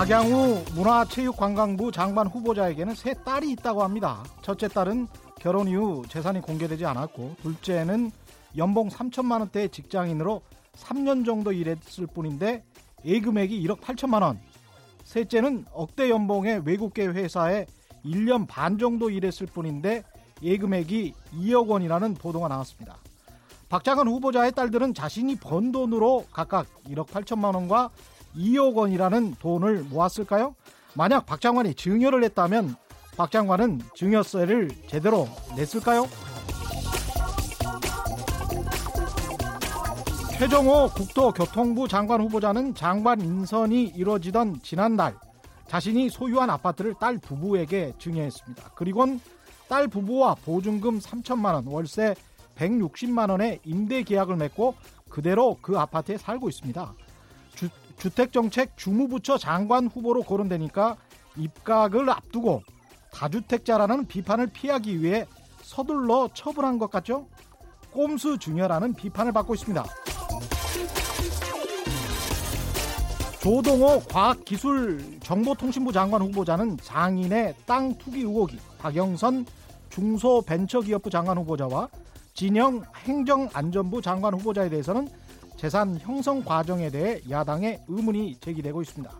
박양우 문화체육관광부 장관 후보자에게는 세 딸이 있다고 합니다. 첫째 딸은 결혼 이후 재산이 공개되지 않았고 둘째는 연봉 3천만 원대 직장인으로 3년 정도 일했을 뿐인데 예금액이 1억 8천만 원. 셋째는 억대 연봉의 외국계 회사에 1년 반 정도 일했을 뿐인데 예금액이 2억 원이라는 보도가 나왔습니다. 박 장관 후보자의 딸들은 자신이 번 돈으로 각각 1억 8천만 원과 2억 원이라는 돈을 모았을까요? 만약 박 장관이 증여를 했다면 박 장관은 증여세를 제대로 냈을까요? 최정호 국토교통부 장관 후보자는 장관 인선이 이루어지던 지난달 자신이 소유한 아파트를 딸 부부에게 증여했습니다. 그리곤 딸 부부와 보증금 3천만 원, 월세 160만 원의 임대 계약을 맺고 그대로 그 아파트에 살고 있습니다. 주, 주택정책 주무부처 장관 후보로 거론되니까 입각을 앞두고 다주택자라는 비판을 피하기 위해 서둘러 처분한 것 같죠? 꼼수 증여라는 비판을 받고 있습니다. 조동호 과학기술정보통신부 장관 후보자는 장인의 땅 투기 의혹이 박영선 중소벤처기업부 장관 후보자와 진영 행정안전부 장관 후보자에 대해서는 재산 형성 과정에 대해 야당의 의문이 제기되고 있습니다.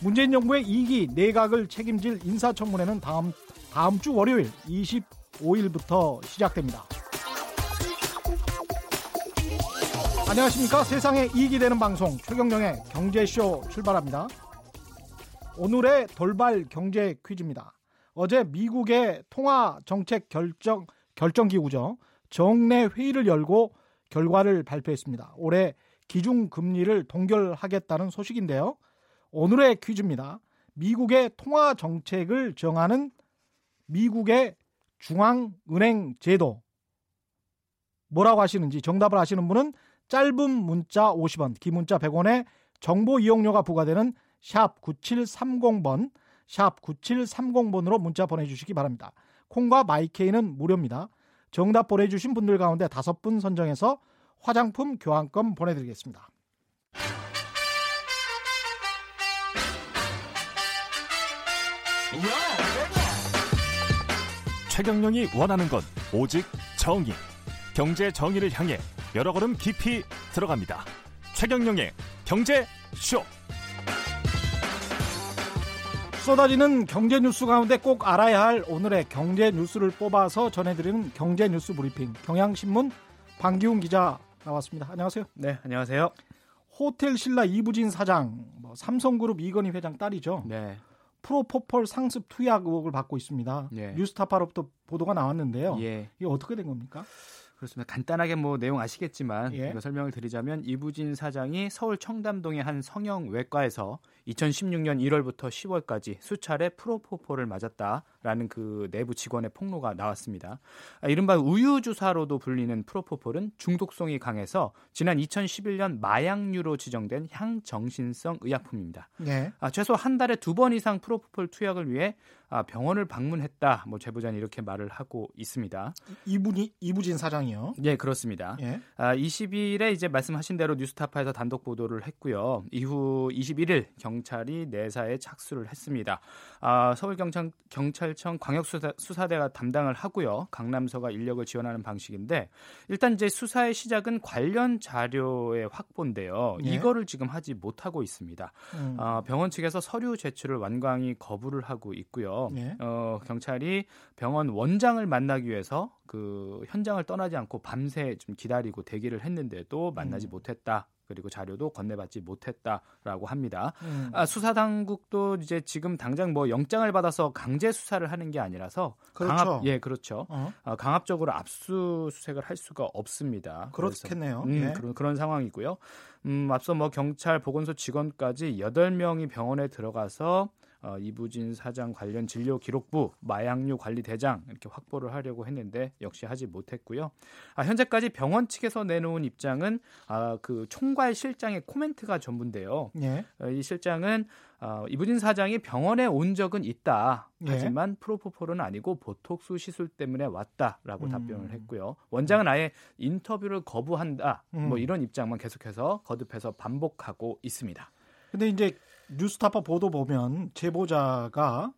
문재인 정부의 2기 내각을 책임질 인사청문회는 다음 다음 주 월요일 25일부터 시작됩니다. 안녕하십니까? 세상에 이익이 되는 방송 최경령의 경제쇼 출발합니다. 오늘의 돌발 경제 퀴즈입니다. 어제 미국의 통화 정책 결정 결정 기구죠. 정례 회의를 열고 결과를 발표했습니다. 올해 기준 금리를 동결하겠다는 소식인데요. 오늘의 퀴즈입니다. 미국의 통화 정책을 정하는 미국의 중앙은행 제도 뭐라고 하시는지 정답을 아시는 분은 짧은 문자 50원, 긴 문자 100원에 정보 이용료가 부과되는 샵 9730번, 샵 9730번으로 문자 보내주시기 바랍니다. 콩과 마이케이는 무료입니다. 정답 보내주신 분들 가운데 다섯 분 선정해서 화장품 교환권 보내드리겠습니다. 최경령이 원하는 건 오직 정의. 경제 정의를 향해 여러 걸음 깊이 들어갑니다. 최경영의 경제 쇼. 쏟아지는 경제 뉴스 가운데 꼭 알아야 할 오늘의 경제 뉴스를 뽑아서 전해드리는 경제 뉴스 브리핑 경향신문 방기훈 기자 나왔습니다. 안녕하세요. 네, 안녕하세요. 호텔 신라 이부진 사장, 뭐 삼성그룹 이건희 회장 딸이죠. 네. 프로포폴 상습 투약 의혹을 받고 있습니다. 예. 뉴스타파로부터 보도가 나왔는데요. 예. 이게 어떻게 된 겁니까? 그렇습니다. 간단하게 뭐 내용 아시겠지만 예. 설명을 드리자면 이부진 사장이 서울 청담동의 한 성형 외과에서 2016년 1월부터 10월까지 수차례 프로포폴을 맞았다라는 그 내부 직원의 폭로가 나왔습니다. 아, 이른바 우유 주사로도 불리는 프로포폴은 중독성이 강해서 지난 2011년 마약류로 지정된 향정신성 의약품입니다. 예. 아, 최소 한 달에 두 번 이상 프로포폴 투약을 위해 아, 병원을 방문했다. 뭐 제보자는 이렇게 말을 하고 있습니다. 이분이 이부진 사장이요. 예, 그렇습니다. 예. 아, 20일에 이제 말씀하신 대로 뉴스타파에서 단독 보도를 했고요. 이후 21일 경 찰이 내사에 착수를 했습니다. 아, 서울 경찰 경찰청 광역수사대가 담당을 하고요. 강남서가 인력을 지원하는 방식인데 일단 이제 수사의 시작은 관련 자료의 확보인데요. 예. 이거를 지금 하지 못하고 있습니다. 음. 아, 병원 측에서 서류 제출을 완강히 거부를 하고 있고요. 예. 어, 경찰이 병원 원장을 만나기 위해서 그 현장을 떠나지 않고 밤새 좀 기다리고 대기를 했는데도 만나지 음. 못했다. 그리고 자료도 건네받지 못했다라고 합니다. 음. 아, 수사 당국도 이제 지금 당장 뭐 영장을 받아서 강제 수사를 하는 게 아니라서 그렇죠. 강압 예 그렇죠. 어? 아, 강압적으로 압수수색을 할 수가 없습니다. 그렇겠네요. 음, 예. 그런, 그런 상황이고요. 음, 앞서 뭐 경찰 보건소 직원까지 8명이 병원에 들어가서 어, 이부진 사장 관련 진료 기록부, 마약류 관리 대장 이렇게 확보를 하려고 했는데 역시 하지 못했고요. 아, 현재까지 병원 측에서 내놓은 입장은 아, 그 총괄 실장의 코멘트가 전부인데요. 예. 어, 이 실장은 어, 이부진 사장이 병원에 온 적은 있다. 예. 하지만 프로포폴은 아니고 보톡스 시술 때문에 왔다라고 음. 답변을 했고요. 원장은 아예 인터뷰를 거부한다. 음. 뭐 이런 입장만 계속해서 거듭해서 반복하고 있습니다. 근데 이제 뉴스타파 보도 보면 제보자가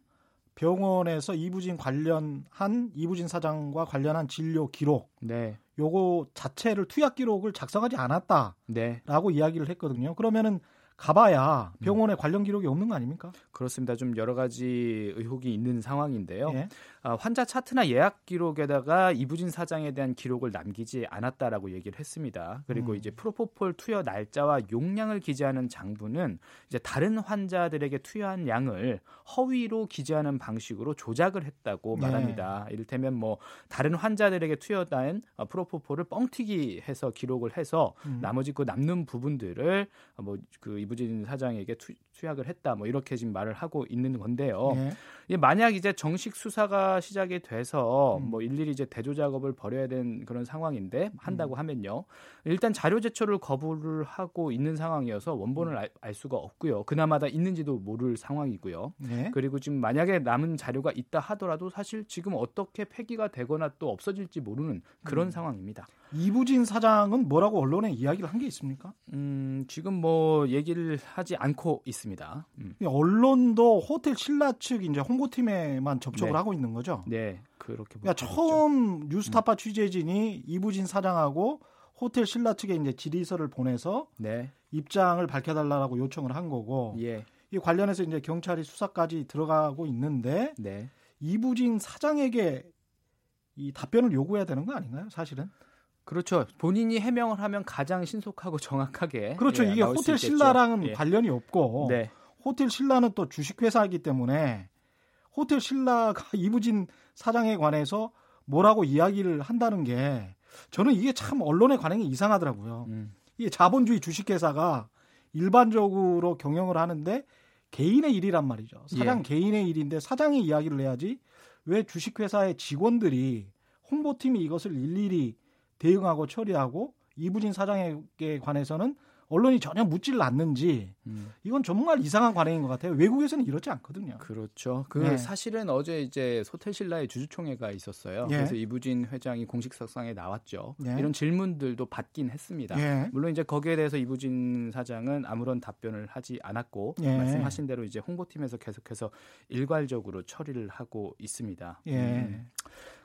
병원에서 이부진 관련한 이부진 사장과 관련한 진료 기록 네, 요거 자체를 투약 기록을 작성하지 않았다라고 네, 이야기를 했거든요. 그러면은 가봐야 병원에 관련 기록이 없는 거 아닙니까? 그렇습니다. 좀 여러 가지 의혹이 있는 상황인데요. 예. 아, 환자 차트나 예약 기록에다가 이부진 사장에 대한 기록을 남기지 않았다라고 얘기를 했습니다. 그리고 음. 이제 프로포폴 투여 날짜와 용량을 기재하는 장부는 이제 다른 환자들에게 투여한 양을 허위로 기재하는 방식으로 조작을 했다고 네. 말합니다. 이를테면 뭐 다른 환자들에게 투여된 어, 프로포폴을 뻥튀기 해서 기록을 해서 음. 나머지 그 남는 부분들을 뭐 그 이부진 사장에게 투, 투약을 했다 뭐 이렇게 지금 말을 하고 있는 건데요. 예. 이 만약 이제 정식 수사가 시작이 돼서 음. 뭐 일일이 이제 대조 작업을 벌여야 되는 그런 상황인데 음. 한다고 하면요. 일단 자료 제출을 거부를 하고 있는 상황이어서 원본을 알, 알 수가 없고요. 그나마 다 있는지도 모를 상황이고요. 예. 그리고 지금 만약에 남은 자료가 있다 하더라도 사실 지금 어떻게 폐기가 되거나 또 없어질지 모르는 그런 음. 상황입니다. 이부진 사장은 뭐라고 언론에 이야기를 한 게 있습니까? 음, 지금 뭐 얘기를 하지 않고 있습니다. 음. 언론도 호텔 신라 측 이제 홍보팀에만 접촉을 네. 하고 있는 거죠. 네, 그렇게 그러니까. 처음 뉴스타파 취재진이 이부진 사장하고 호텔 신라 측에 이제 질의서를 보내서 네, 입장을 밝혀달라고 요청을 한 거고 예, 이 관련해서 이제 경찰이 수사까지 들어가고 있는데 네. 이부진 사장에게 이 답변을 요구해야 되는 거 아닌가요? 사실은 그렇죠. 본인이 해명을 하면 가장 신속하고 정확하게 그렇죠. 예, 이게 호텔. 신라랑은 예. 관련이 없고 네, 호텔 신라는 또 주식회사이기 때문에 호텔 신라가 이부진 사장에 관해서 뭐라고 이야기를 한다는 게 저는 이게 참 언론의 관행이 이상하더라고요. 음, 이게 자본주의 주식회사가 일반적으로 경영을 하는데 개인의 일이란 말이죠. 사장 예. 개인의 일인데 사장이 이야기를 해야지 왜 주식회사의 직원들이 홍보팀이 이것을 일일이 대응하고 처리하고 이부진 사장에게 관해서는 언론이 전혀 묻지를 않는지 음. 이건 정말 이상한 관행인 것 같아요. 외국에서는 이렇지 않거든요. 그렇죠. 그 네. 사실은 어제 이제 소텔신라의 주주총회가 있었어요. 예. 그래서 이부진 회장이 공식 석상에 나왔죠. 예. 이런 질문들도 받긴 했습니다. 예. 물론 이제 거기에 대해서 이부진 사장은 아무런 답변을 하지 않았고 예. 말씀하신 대로 이제 홍보팀에서 계속해서 일괄적으로 처리를 하고 있습니다. 예. 음.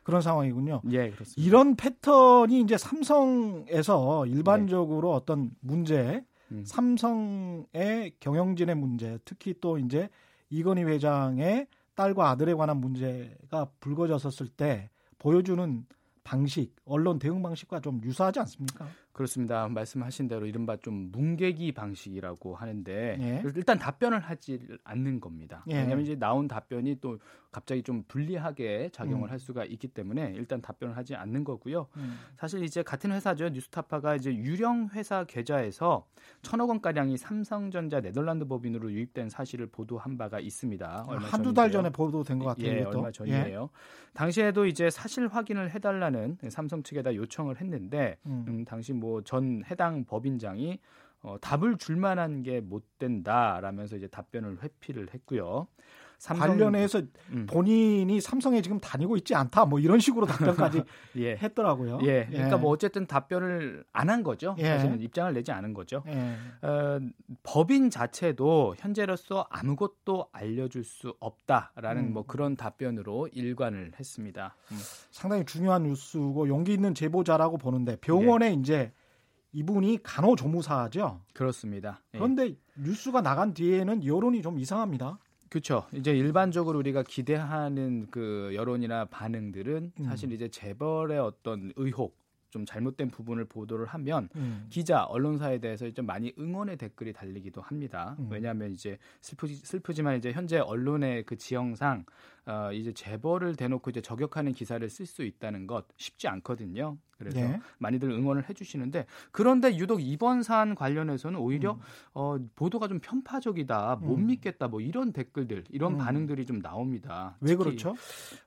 그런 상황이군요. 예, 그렇습니다. 이런 패턴이 이제 삼성에서 일반적으로 어떤 문제, 음. 삼성의 경영진의 문제, 특히 또 이제 이건희 회장의 딸과 아들에 관한 문제가 불거졌었을 때 보여주는 방식, 언론 대응 방식과 좀 유사하지 않습니까? 그렇습니다. 말씀하신 대로 이른바 좀 뭉개기 방식이라고 하는데 예. 일단 답변을 하지 않는 겁니다. 예. 왜냐하면 이제 나온 답변이 또 갑자기 좀 불리하게 작용을 음. 할 수가 있기 때문에 일단 답변을 하지 않는 거고요. 음. 사실 이제 같은 회사죠. 뉴스타파가 이제 유령 회사 계좌에서 천억 원 가량이 삼성전자 네덜란드 법인으로 유입된 사실을 보도한 바가 있습니다. 얼마 한두 달. 전에 보도된 것 같아요. 예. 얼마 전이에요. 당시에도 이제 사실 확인을 해달라는 삼성 측에다 요청을 했는데 음. 음, 당시 뭐전 해당 법인장이 어, 답을 줄 만한 게 못 된다라면서 이제 답변을 회피를 했고요. 삼성- 관련해서 음, 본인이 삼성에 지금 다니고 있지 않다 뭐 이런 식으로 답변까지 예. 했더라고요. 예, 그러니까 뭐 어쨌든 답변을 안 한 거죠. 예. 사실은 입장을 내지 않은 거죠. 예. 어, 법인 자체도 현재로서 아무것도 알려줄 수 없다라는 음. 뭐 그런 답변으로 일관을 했습니다. 음. 상당히 중요한 뉴스고 용기 있는 제보자라고 보는데 병원에 이제 이분이 간호조무사죠. 그렇습니다. 예. 그런데 뉴스가 나간 뒤에는 여론이 좀 이상합니다. 그렇죠. 이제 일반적으로 우리가 기대하는 그 여론이나 반응들은 음. 사실 이제 재벌의 어떤 의혹, 좀 잘못된 부분을 보도를 하면 음. 기자, 언론사에 대해서 좀 많이 응원의 댓글이 달리기도 합니다. 음. 왜냐하면 이제 슬프지, 슬프지만 이제 현재 언론의 그 지형상 어, 이제 재벌을 대놓고 이제 저격하는 기사를 쓸 수 있다는 것 쉽지 않거든요. 그래서 예. 많이들 응원을 해주시는데 그런데 유독 이번 사안 관련해서는 오히려 음. 어, 보도가 좀 편파적이다, 못 음. 믿겠다, 뭐 이런 댓글들, 이런 음. 반응들이 좀 나옵니다. 왜 그렇죠?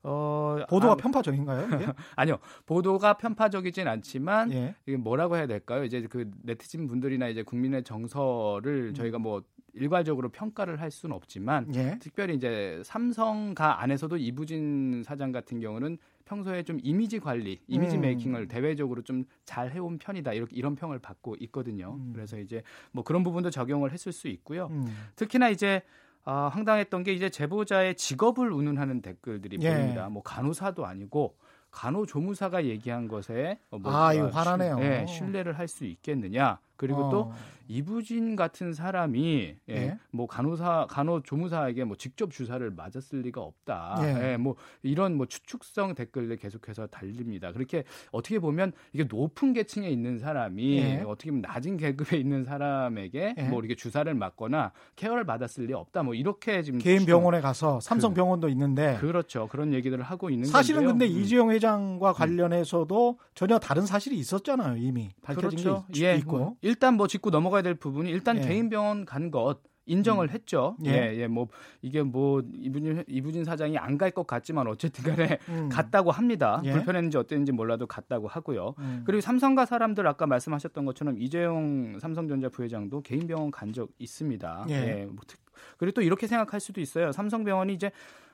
어, 보도가 아, 편파적인가요? 아니요, 보도가 편파적이진 않지만 예. 이게 뭐라고 해야 될까요? 이제 그 네티즌 분들이나 이제 국민의 정서를 저희가 뭐 일괄적으로 평가를 할 수는 없지만 예. 특별히 이제 삼성가 안에서도 이부진 사장 같은 경우는 평소에 좀 이미지 관리, 이미지 음. 메이킹을 대외적으로 좀 잘 해온 편이다 이렇게 이런 평을 받고 있거든요. 음. 그래서 이제 뭐 그런 부분도 적용을 했을 수 있고요. 음. 특히나 이제 아, 황당했던 게 이제 제보자의 직업을 운운하는 댓글들이 예. 보입니다. 뭐 간호사도 아니고 간호조무사가 얘기한 것에 어, 뭐 아, 이거 아, 화나네요. 신- 예, 신뢰를 할 수 있겠느냐? 그리고 또 어. 이부진 같은 사람이 예, 예. 뭐 간호사 간호 조무사에게 뭐 직접 주사를 맞았을 리가 없다. 예. 예, 뭐 이런 뭐 추측성 댓글들 계속해서 달립니다. 그렇게 어떻게 보면 이게 높은 계층에 있는 사람이 예. 어떻게 보면 낮은 계급에 있는 사람에게 예. 뭐 이렇게 주사를 맞거나 케어를 받았을 리 없다. 뭐 이렇게 지금 개인 추- 병원에 가서 삼성 병원도 있는데 그렇죠. 그런 얘기들을 하고 있는 사실은 건데요. 근데 음. 이재용 회장과 관련해서도 전혀 다른 사실이 있었잖아요. 이미 밝혀진 그렇죠. 게 있, 예, 있고. 뭐 일단 뭐 짚고 넘어가야 될 부분이 일단 예. 개인 병원 간 것 인정을 했죠. 예. 예, 예, 뭐 이게 뭐 이부진 이부진 사장이 안 갈 것 같지만 어쨌든간에 음. 갔다고 합니다. 예. 불편했는지 어땠는지 몰라도 갔다고 하고요. 음. 그리고 삼성가 사람들 아까 말씀하셨던 것처럼 이재용 삼성전자 부회장도 개인 병원 간 적 있습니다. 예. 예, 뭐 특- 그리고 또 이렇게 생각할 수도 있어요. 삼성병원이 이제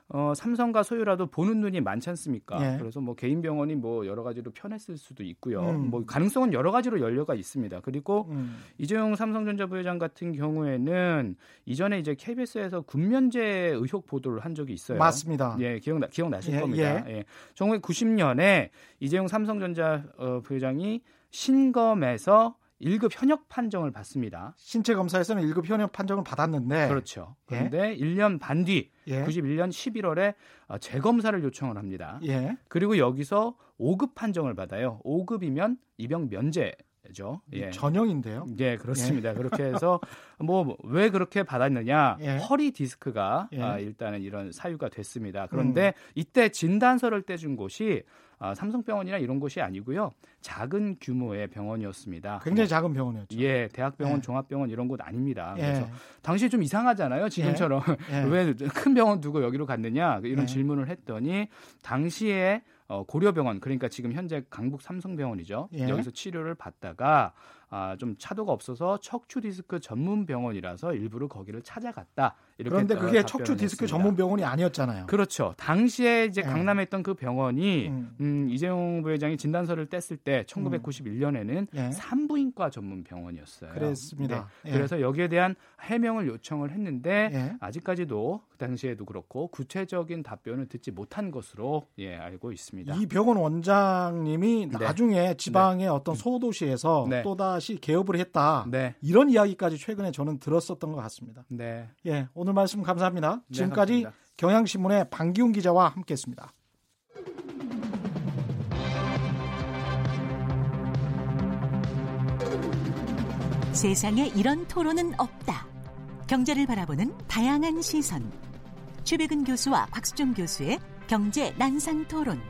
어, 삼성과 소유라도 보는 눈이 많지 않습니까? 예. 그래서 뭐 개인 병원이 뭐 여러 가지로 편했을 수도 있고요. 음. 뭐 가능성은 여러 가지로 열려가 있습니다. 그리고 음. 이재용 삼성전자 부회장 같은 경우에는 이전에 이제 KBS에서 군면제 의혹 보도를 한 적이 있어요. 맞습니다. 예, 기억나 기억나실 예, 겁니다. 예. 1990년에 이재용 삼성전자 어, 부회장이 신검에서 1급 현역 판정을 받습니다. 신체 검사에서는 1급 현역 판정을 받았는데 그렇죠. 예. 그런데 1년 반 뒤 예. 91년 11월에 어, 재검사를 요청을 합니다. 예. 그리고 여기서 5급 판정을 받아요. 5급이면 입영 면제 죠. 예. 전형인데요. 예, 그렇습니다. 그렇게 해서 뭐 왜 그렇게 받았느냐? 예. 허리 디스크가 예. 음. 아, 일단은 이런 사유가 됐습니다. 그런데 이때 진단서를 떼준 곳이 아, 삼성병원이나 이런 곳이 아니고요. 작은 규모의 병원이었습니다. 굉장히 작은 병원이었죠. 예, 대학병원, 예. 종합병원 이런 곳 아닙니다. 예. 그래서 당시 좀 이상하잖아요. 지금처럼 예. 왜큰 병원 두고 여기로 갔느냐 이런 예. 질문을 했더니 당시에 어, 고려병원 그러니까 지금 현재 강북 삼성병원이죠. 예. 여기서 치료를 받다가 아, 좀 차도가 없어서 척추 디스크 전문 병원이라서 일부러 거기를 찾아갔다. 이렇게 그런데 어, 그게 척추 디스크 했습니다. 전문 병원이 아니었잖아요. 그렇죠. 당시에 이제 예. 강남에 있던 그 병원이 음. 음, 이재용 부회장이 진단서를 뗐을 때 1991년에는 예. 산부인과 전문 병원이었어요. 그랬습니다. 네. 예. 그래서 여기에 대한 해명을 요청을 했는데 예. 아직까지도 그 당시에도 그렇고 구체적인 답변을 듣지 못한 것으로 예, 알고 있습니다. 이 병원 원장님이 네. 나중에 지방의 어떤 소도시에서 네. 또다 시 개업을 했다. 네. 이런 이야기까지 최근에 저는 들었었던 것 같습니다. 네. 예, 오늘 말씀 감사합니다. 네, 지금까지 감사합니다. 경향신문의 방기훈 기자와 함께했습니다. 세상에 이런 토론은 없다. 경제를 바라보는 다양한 시선. 최백은 교수와 곽수종 교수의 경제 난상 토론.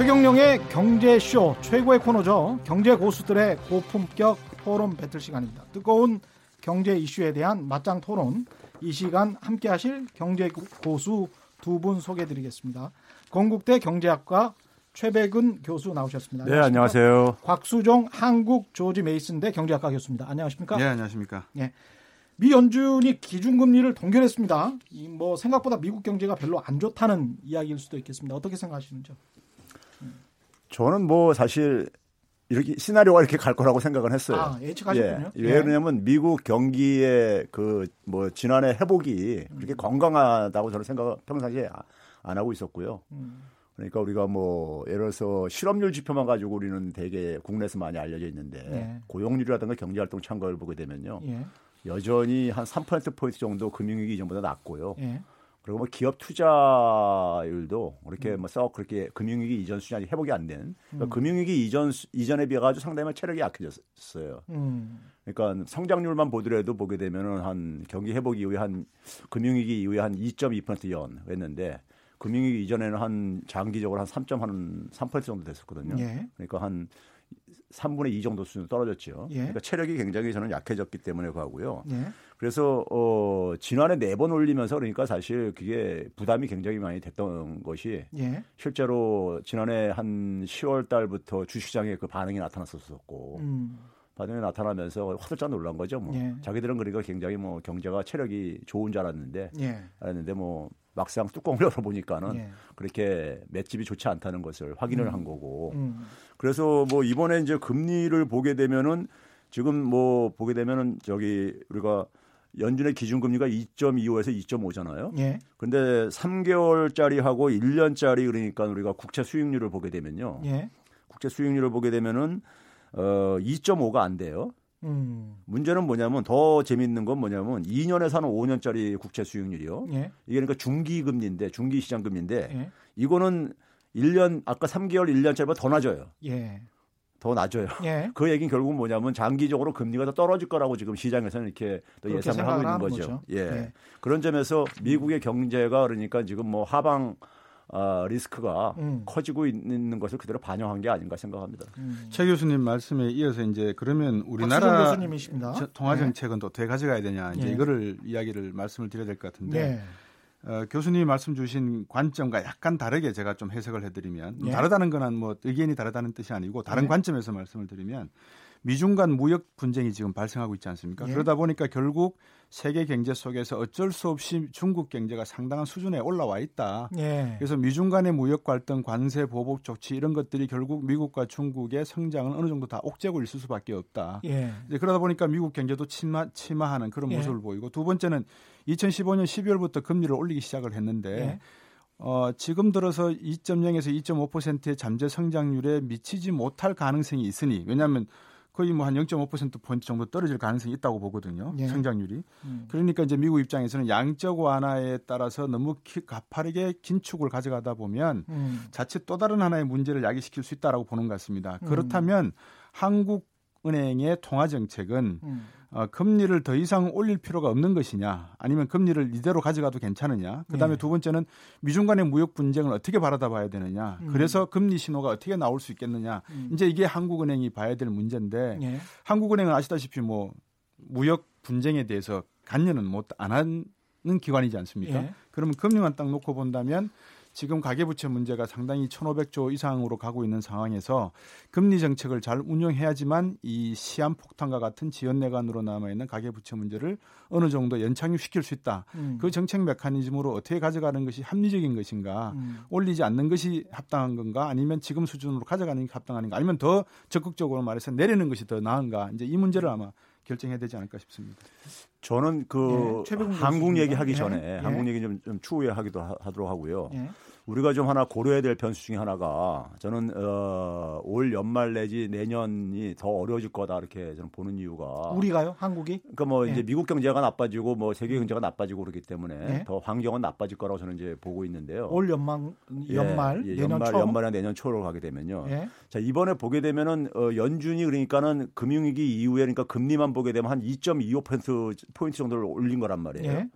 최경령의 경제쇼 최고의 코너죠. 경제 고수들의 고품격 토론 배틀 시간입니다. 뜨거운 경제 이슈에 대한 맞짱 토론. 이 시간 함께 하실 경제 고수 두 분 소개해 드리겠습니다. 건국대 경제학과 최백은 교수 나오셨습니다. 네, 안녕하세요. 곽수종 한국 조지 메이슨대 경제학과 교수입니다. 안녕하십니까? 네, 안녕하십니까. 미 연준이 기준금리를 동결했습니다. 이뭐 생각보다 미국 경제가 별로 안 좋다는 이야기일 수도 있겠습니다. 어떻게 생각하시는지요? 저는 뭐 사실 이렇게 시나리오가 이렇게 갈 거라고 생각은 했어요. 아, 예측하셨군요. 예. 왜 그러냐면 미국 경기의 그 뭐 지난해 회복이 그렇게 건강하다고 저는 생각 평상시에 아- 안 하고 있었고요. 음. 그러니까 우리가 뭐 예를 들어서 실업률 지표만 가지고 우리는 되게 국내에서 많이 알려져 있는데 예. 고용률이라든가 경제활동 참가를 보게 되면요. 예. 여전히 한 3% 포인트 정도 금융위기 이전보다 낮고요. 예. 그리고 뭐 기업 투자율도 그렇게 뭐썩 그렇게 금융위기 이전 수준이 회복이 안 된. 그러니까 음. 금융위기 이전 수- 이전에 비해 가지고 상당히 체력이 약해졌어요. 음. 그러니까 성장률만 보더라도 보게 되면은 한 경기 회복 이후에 한 금융위기 이후에 한 2.2%연 했는데 금융위기 이전에는 한 장기적으로 한 3.3% 정도 됐었거든요. 예. 그러니까 한 3분의 2 정도 수준 떨어졌죠. 예. 그러니까 체력이 굉장히 저는 약해졌기 때문에 그하고요. 예. 그래서 어 지난해 네 번 올리면서 그러니까 사실 그게 부담이 굉장히 많이 됐던 것이 예. 실제로 지난해 한 10월 달부터 주시장에 그 반응이 나타났었었고 음. 반응이 나타나면서 화들짝 놀란 거죠. 뭐 예. 자기들은 그러니까 굉장히 뭐 경제가 체력이 좋은 줄 알았는데 예. 알았는데 뭐 막상 뚜껑을 열어보니까는 예. 그렇게 맷집이 좋지 않다는 것을 확인을 음. 한 거고 음. 그래서 뭐 이번에 이제 금리를 보게 되면은 지금 뭐 보게 되면은 저기 우리가 연준의 기준금리가 2.25에서 2.5잖아요. 예. 근데 3개월짜리하고 1년짜리 그러니까 우리가 국채 수익률을 보게 되면요. 예. 국채 수익률을 보게 되면은 어 2.5가 안 돼요. 음. 문제는 뭐냐면 더 재밌는 건 뭐냐면 2년에서 한 5년짜리 국채 수익률이요. 예. 이게 그러니까 중기 금리인데 중기 시장 금리인데 예. 이거는 1년 아까 3개월 1년짜리보다 더 낮아요. 예. 더 낮아요. 예. 그 얘기는 결국 뭐냐면 장기적으로 금리가 더 떨어질 거라고 지금 시장에서는 이렇게 또 예상을 하고 있는 거죠. 거죠. 예. 예. 그런 점에서 미국의 경제가 그러니까 지금 뭐 하방 아, 리스크가 음. 커지고 있는 것을 그대로 반영한 게 아닌가 생각합니다. 음. 최 교수님 말씀에 이어서 이제 그러면 우리나라 교수님이십니다. 저- 통화 정책은 또 어떻게 가져가야 되냐 이제 예. 이거를 이야기를 말씀을 드려야 될 것 같은데 네. 어, 교수님이 말씀 주신 관점과 약간 다르게 제가 좀 해석을 해드리면 예. 다르다는 거는 뭐 의견이 다르다는 뜻이 아니고 다른 예. 관점에서 말씀을 드리면 미중 간 무역 분쟁이 지금 발생하고 있지 않습니까? 예. 그러다 보니까 결국 세계 경제 속에서 어쩔 수 없이 중국 경제가 상당한 수준에 올라와 있다. 예. 그래서 미중 간의 무역 갈등, 관세 보복 조치 이런 것들이 결국 미국과 중국의 성장을 어느 정도 다 옥죄고 있을 수밖에 없다. 예. 이제 그러다 보니까 미국 경제도 침하, 침하하는 그런 예. 모습을 보이고 두 번째는 2015년 12월부터 금리를 올리기 시작을 했는데 예. 어, 지금 들어서 2.0에서 2.5%의 잠재 성장률에 미치지 못할 가능성이 있으니 왜냐하면 거의 뭐 한 0.5% 포인트 정도 떨어질 가능성이 있다고 보거든요. 예. 성장률이. 음. 그러니까 이제 미국 입장에서는 양적 완화에 따라서 너무 기- 가파르게 긴축을 가져가다 보면 음. 자칫 또 다른 하나의 문제를 야기시킬 수 있다라고 보는 것 같습니다. 음. 그렇다면 한국 은행의 통화 정책은 음. 어, 금리를 더 이상 올릴 필요가 없는 것이냐, 아니면 금리를 이대로 가져가도 괜찮으냐. 그다음에 네. 두 번째는 미중 간의 무역 분쟁을 어떻게 바라다 봐야 되느냐. 음. 그래서 금리 신호가 어떻게 나올 수 있겠느냐. 음. 이제 이게 한국은행이 봐야 될 문제인데 예. 한국은행은 아시다시피 뭐 무역 분쟁에 대해서 간여는 못 안 하는 기관이지 않습니까? 예. 그러면 금리만 딱 놓고 본다면 지금 가계부채 문제가 상당히 1,500조 이상으로 가고 있는 상황에서 금리 정책을 잘 운영해야지만 이 시한 폭탄과 같은 지연 내관으로 남아 있는 가계부채 문제를 어느 정도 연착륙시킬 수 있다. 음. 그 정책 메커니즘으로 어떻게 가져가는 것이 합리적인 것인가? 음. 올리지 않는 것이 합당한 건가? 아니면 지금 수준으로 가져가는 게 합당한가? 아니면 더 적극적으로 말해서 내리는 것이 더 나은가? 이제 이 문제를 아마 결정해야 되지 않을까 싶습니다. 저는 그 예, 한국. 얘기하기 예, 전에 예. 한국 얘기 좀, 좀 추후에 하기도 하, 하도록 하고요. 예. 우리가 좀 하나 고려해야 될 변수 중에 하나가 저는 어, 올 연말 내지 내년이 더 어려워질 거다 이렇게 저는 보는 이유가 우리가요? 한국이? 그러니까 뭐 예. 이제 미국 경제가 나빠지고 뭐 세계 경제가 나빠지고 그렇기 때문에 예. 더 환경은 나빠질 거라고 저는 이제 보고 있는데요. 올 연말 예, 연말 예, 내년 연말 초. 연말이나 내년 초로 가게 되면요. 예. 자 이번에 보게 되면은 어, 연준이 그러니까는 금융 위기 이후에 그러니까 금리만 보게 되면 한 2.25% 포인트 정도를 올린 거란 말이에요. 예.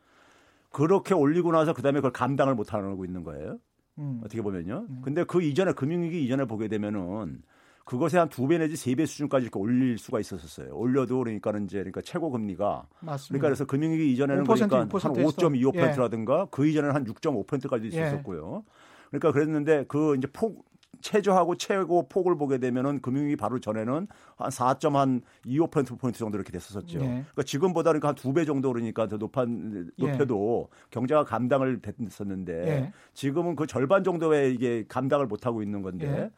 그렇게 올리고 나서 그다음에 그걸 감당을 못 하고 있는 거예요. 음. 어떻게 보면요. 근데 그 이전에 금융위기 이전에 보게 되면은 그것에 한 두 배 내지 세 배 수준까지 이렇게 올릴 수가 있었었어요. 올려도 그러니까는 이제 그러니까 최고 금리가 맞습니다. 그러니까 그래서 금융위기 이전에는 5% 그러니까 한6% 했어. 5.25%라든가 그 이전에는 한 6.5%까지 예. 있었었고요. 그러니까 그랬는데 그 이제 폭 최저하고 최고 폭을 보게 되면은 금융위기 바로 전에는 한 4.25% 포인트 정도 이렇게 됐었었죠. 예. 그러니까 지금보다 그러니까 한 두 배 정도 그러니까 더 높은 높여도 경제가 감당을 됐었는데 예. 지금은 그 절반 정도의 이게 감당을 못 하고 있는 건데 예.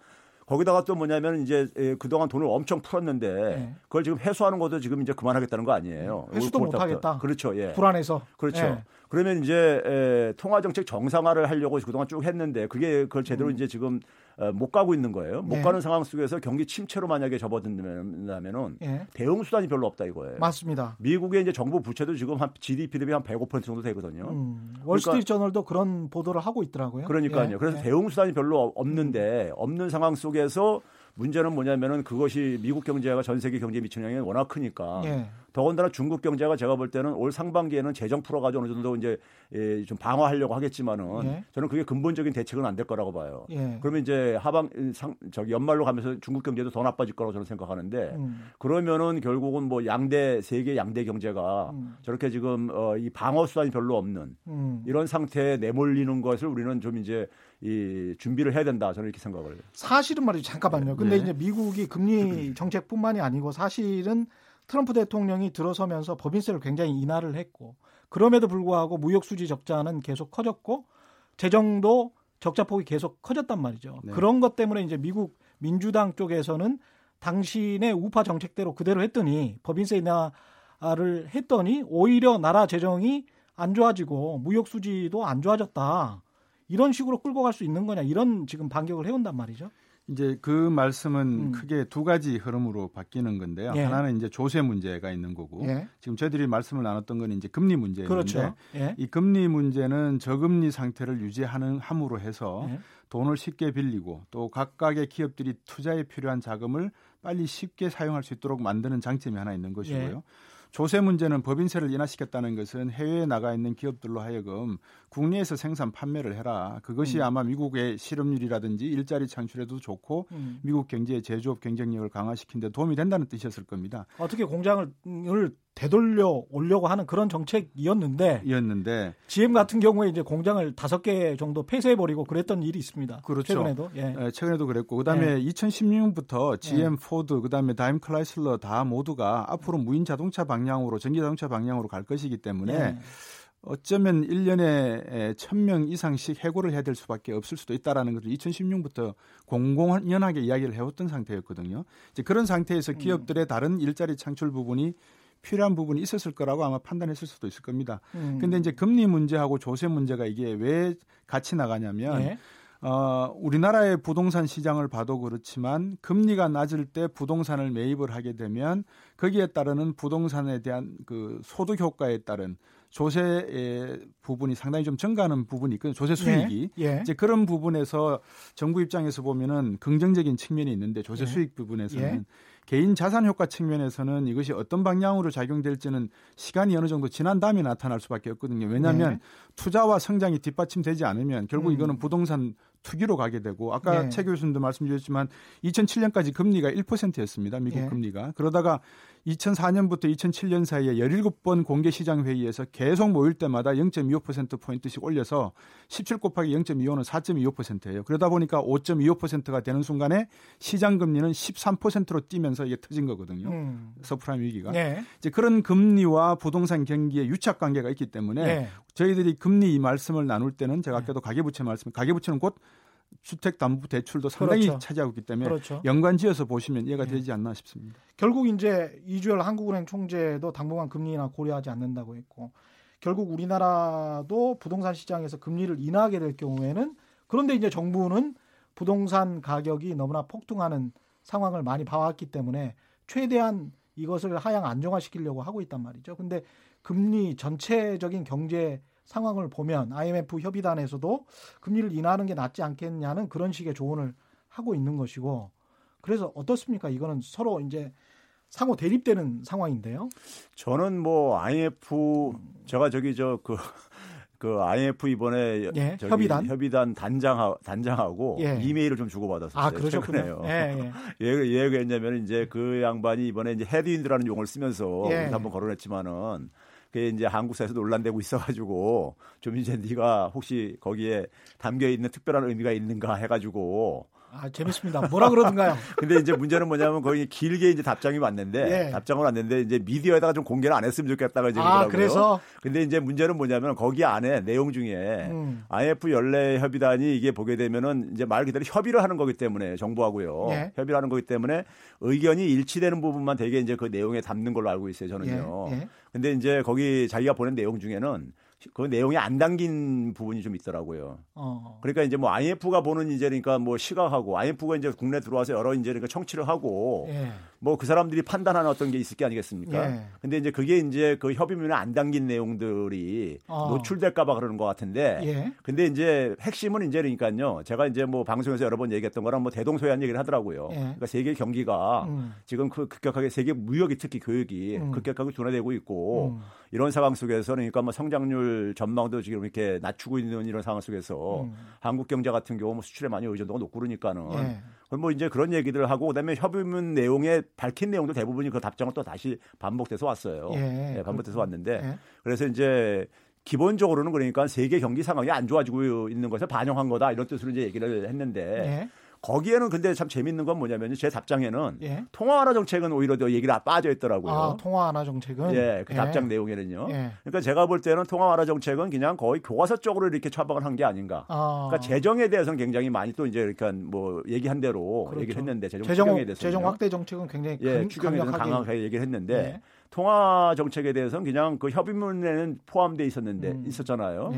거기다가 또 뭐냐면 이제 에, 그동안 돈을 엄청 풀었는데 예. 그걸 지금 회수하는 것도 지금 이제 그만하겠다는 거 아니에요. 회수도 올못 9월달부터. 하겠다. 그렇죠. 예. 불안해서. 그렇죠. 예. 그러면 이제 에, 통화 정책 정상화를 하려고 그동안 쭉 했는데 그게 그걸 제대로 음. 이제 지금 어, 못 가고 있는 거예요. 못 예. 가는 상황 속에서 경기 침체로 만약에 접어든다면은 예. 대응 수단이 별로 없다 이거예요. 맞습니다. 미국의 이제 정부 부채도 지금 한 GDP 대비 한 105% 정도 되거든요. 음, 월스트리트 저널도 그런 보도를 하고 있더라고요. 그러니까 그러니까요. 예, 그래서 예. 대응 수단이 별로 없는데 없는 상황 속에서 문제는 뭐냐면은 그것이 미국 경제가 전 세계 경제에 미치는 영향이 워낙 크니까 예. 더군다나 중국 경제가 제가 볼 때는 올 상반기에는 재정 풀어가지고 어느 정도 이제 예, 좀 방어하려고 하겠지만은 예. 저는 그게 근본적인 대책은 안 될 거라고 봐요. 예. 그러면 이제 하방 상 저기 연말로 가면서 중국 경제도 더 나빠질 거라고 저는 생각하는데 음, 그러면은 결국은 뭐 양대 세계 양대 경제가 음. 저렇게 지금 어, 이 방어 수단이 별로 없는 음. 이런 상태에 내몰리는 것을 우리는 좀 이제 이 준비를 해야 된다 저는 이렇게 생각을 사실은 말이죠. 잠깐만요. 근데 네. 이제 미국이 금리 정책뿐만이 아니고 사실은 트럼프 대통령이 들어서면서 법인세를 굉장히 인하를 했고 그럼에도 불구하고 무역 수지 적자는 계속 커졌고 재정도 적자 폭이 계속 커졌단 말이죠. 네. 그런 것 때문에 이제 미국 민주당 쪽에서는 당신의 우파 정책대로 그대로 했더니 법인세 인하를 했더니 오히려 나라 재정이 안 좋아지고 무역 수지도 안 좋아졌다. 이런 식으로 끌고 갈 수 있는 거냐 이런 지금 반격을 해온단 말이죠. 이제 그 말씀은 음. 크게 두 가지 흐름으로 바뀌는 건데요. 예. 하나는 이제 조세 문제가 있는 거고 예. 지금 저희들이 말씀을 나눴던 건 이제 금리 문제인데 그렇죠. 예. 이 금리 문제는 저금리 상태를 유지하는 함으로 해서 예. 돈을 쉽게 빌리고 또 각각의 기업들이 투자에 필요한 자금을 빨리 쉽게 사용할 수 있도록 만드는 장점이 하나 있는 것이고요. 예. 조세 문제는 법인세를 인하시켰다는 것은 해외에 나가 있는 기업들로 하여금 국내에서 생산 판매를 해라. 그것이 음. 아마 미국의 실업률이라든지 일자리 창출에도 좋고 음. 미국 경제의 제조업 경쟁력을 강화시키는 데 도움이 된다는 뜻이었을 겁니다. 어떻게 공장을 되돌려 오려고 하는 그런 정책이었는데 이었는데 GM 같은 경우에 이제 공장을 다섯 개 정도 폐쇄해 버리고 그랬던 일이 있습니다. 그렇죠. 최근에도 예. 에, 최근에도 그랬고 그다음에 2016년부터 GM, 포드, 그다음에 다임러 크라이슬러 다 모두가 앞으로 무인 자동차 방향으로 전기 자동차 방향으로 갈 것이기 때문에 예. 어쩌면 1년에 1000명 이상씩 해고를 해야 될 수밖에 없을 수도 있다라는 것을 2016년부터 공공연하게 이야기를 해왔던 상태였거든요. 이제 그런 상태에서 음. 기업들의 다른 일자리 창출 부분이 필요한 부분이 있었을 거라고 아마 판단했을 수도 있을 겁니다. 음. 근데 이제 금리 문제하고 조세 문제가 이게 왜 같이 나가냐면 예. 어, 우리나라의 부동산 시장을 봐도 그렇지만 금리가 낮을 때 부동산을 매입을 하게 되면 거기에 따르는 부동산에 대한 그 소득 효과에 따른 조세의 부분이 상당히 좀 증가하는 부분이 있거든요. 조세 수익이. 예. 예. 이제 그런 부분에서 정부 입장에서 보면은 긍정적인 측면이 있는데 조세 예. 수익 부분에서는 예. 개인 자산 효과 측면에서는 이것이 어떤 방향으로 작용될지는 시간이 어느 정도 지난 다음에 나타날 수밖에 없거든요. 왜냐하면 예. 투자와 성장이 뒷받침되지 않으면 결국 음. 이거는 부동산 투기로 가게 되고 아까 예. 최 교수님도 말씀 주셨지만 2007년까지 금리가 1%였습니다. 미국 예. 금리가. 그러다가 2004년부터 2007년 사이에 17번 공개 시장 회의에서 계속 모일 때마다 0.25% 포인트씩 올려서 17 곱하기 0.25는 4.25%예요. 그러다 보니까 5.25%가 되는 순간에 시장 금리는 13%로 뛰면서 이게 터진 거거든요. 음. 서브프라임 위기가. 예. 이제 그런 금리와 부동산 경기의 유착 관계가 있기 때문에 예. 저희들이 금리 이 말씀을 나눌 때는 제가 아까도 가계부채 말씀, 가계부채는 곧 주택담보대출도 상당히 그렇죠. 차지하고 있기 때문에 그렇죠. 연관지어서 보시면 이해가 예. 되지 않나 싶습니다. 결국 이제 이주열 한국은행 총재도 당분간 금리나 고려하지 않는다고 했고 결국 우리나라도 부동산 시장에서 금리를 인하하게 될 경우에는 그런데 이제 정부는 부동산 가격이 너무나 폭등하는 상황을 많이 봐왔기 때문에 최대한 이것을 하향 안정화시키려고 하고 있단 말이죠. 근데 금리 전체적인 경제 상황을 보면 IMF 협의단에서도 금리를 인하하는 게 낫지 않겠냐는 그런 식의 조언을 하고 있는 것이고 그래서 어떻습니까? 이거는 서로 이제 상호 대립되는 상황인데요. 저는 뭐 IMF 제가 저기 저그 그 IMF 이번에 예, 협의단. 협의단 단장 단장하고 예. 이메일을 좀 주고받았었어요. 아, 그러셨군요. 예, 예. 얘, 얘가 했냐면 이제 그 양반이 이번에 이제 헤드윈드라는 용어를 쓰면서 예. 한번 거론했지만은 그게 이제 한국사에서 논란되고 있어가지고 좀 이제 네가 혹시 거기에 담겨 있는 특별한 의미가 있는가 해가지고 아, 재밌습니다. 뭐라 그러던가요? 근데 이제 문제는 뭐냐면 거기 길게 이제 답장이 왔는데 예. 답장을 왔는데 이제 미디어에다가 좀 공개를 안 했으면 좋겠다가 이제 아, 그러더라고요. 그래서 근데 이제 문제는 뭐냐면 거기 안에 내용 중에 음. IF 연례 협의단이 이게 보게 되면은 이제 말 그대로 협의를 하는 거기 때문에 정부하고요. 예. 협의를 하는 거기 때문에 의견이 일치되는 부분만 되게 이제 그 내용에 담는 걸로 알고 있어요. 예, 저는요. 예. 근데 이제 거기 자기가 보낸 내용 중에는 그 내용이 안 담긴 부분이 좀 있더라고요. 어. 그러니까 이제 뭐 IMF가 보는 이제 그러니까 뭐 시각하고 IMF가 이제 국내 들어와서 여러 이제 그러니까 청취를 하고 예. 뭐 그 사람들이 판단하는 어떤 게 있을 게 아니겠습니까? 예. 근데 이제 그게 이제 그 협의문에 안 담긴 내용들이 어. 노출될까봐 그러는 것 같은데. 예. 근데 이제 핵심은 이제 그러니까요. 제가 이제 뭐 방송에서 여러 번 얘기했던 거랑 뭐 대동소이한 얘기를 하더라고요. 예. 그러니까 세계 경기가 음. 지금 그 급격하게 세계 무역이 특히 교육이 음. 급격하게 둔화되고 있고 음. 이런 상황 속에서 그러니까 뭐 성장률 전망도 지금 이렇게 낮추고 있는 이런 상황 속에서 음. 한국 경제 같은 경우 뭐 수출에 많이 의존도가 높고 그러니까는 예. 뭐 이제 그런 얘기들을 하고 그다음에 협의문 내용에 밝힌 내용도 대부분이 그 답장은 또 다시 반복돼서 왔어요. 예, 예, 반복돼서 왔는데 예. 그래서 이제 기본적으로는 그러니까 세계 경기 상황이 안 좋아지고 있는 것을 반영한 거다 이런 뜻으로 이제 얘기를 했는데 예. 거기에는 근데 참 재밌는 건 뭐냐면 제 답장에는 예. 통화 완화 정책은 오히려 더 얘기가 빠져 있더라고요. 아, 통화 완화 정책은 예, 그 답장 내용에는요. 예. 그러니까 제가 볼 때는 통화 완화 정책은 그냥 거의 교과서 쪽으로 이렇게 처방을 한 게 아닌가. 아. 그러니까 재정에 대해서는 굉장히 많이 또 이제 그러니까 뭐 얘기한 대로 그렇죠. 얘기를 했는데 재정 재정 추경에 대해서 재정 확대 정책은 굉장히 예, 강, 추경에 대해서 강하게 얘기를 했는데 예. 통화 정책에 대해서는 그냥 그 협의문에는 포함돼 있었는데 음. 있었잖아요.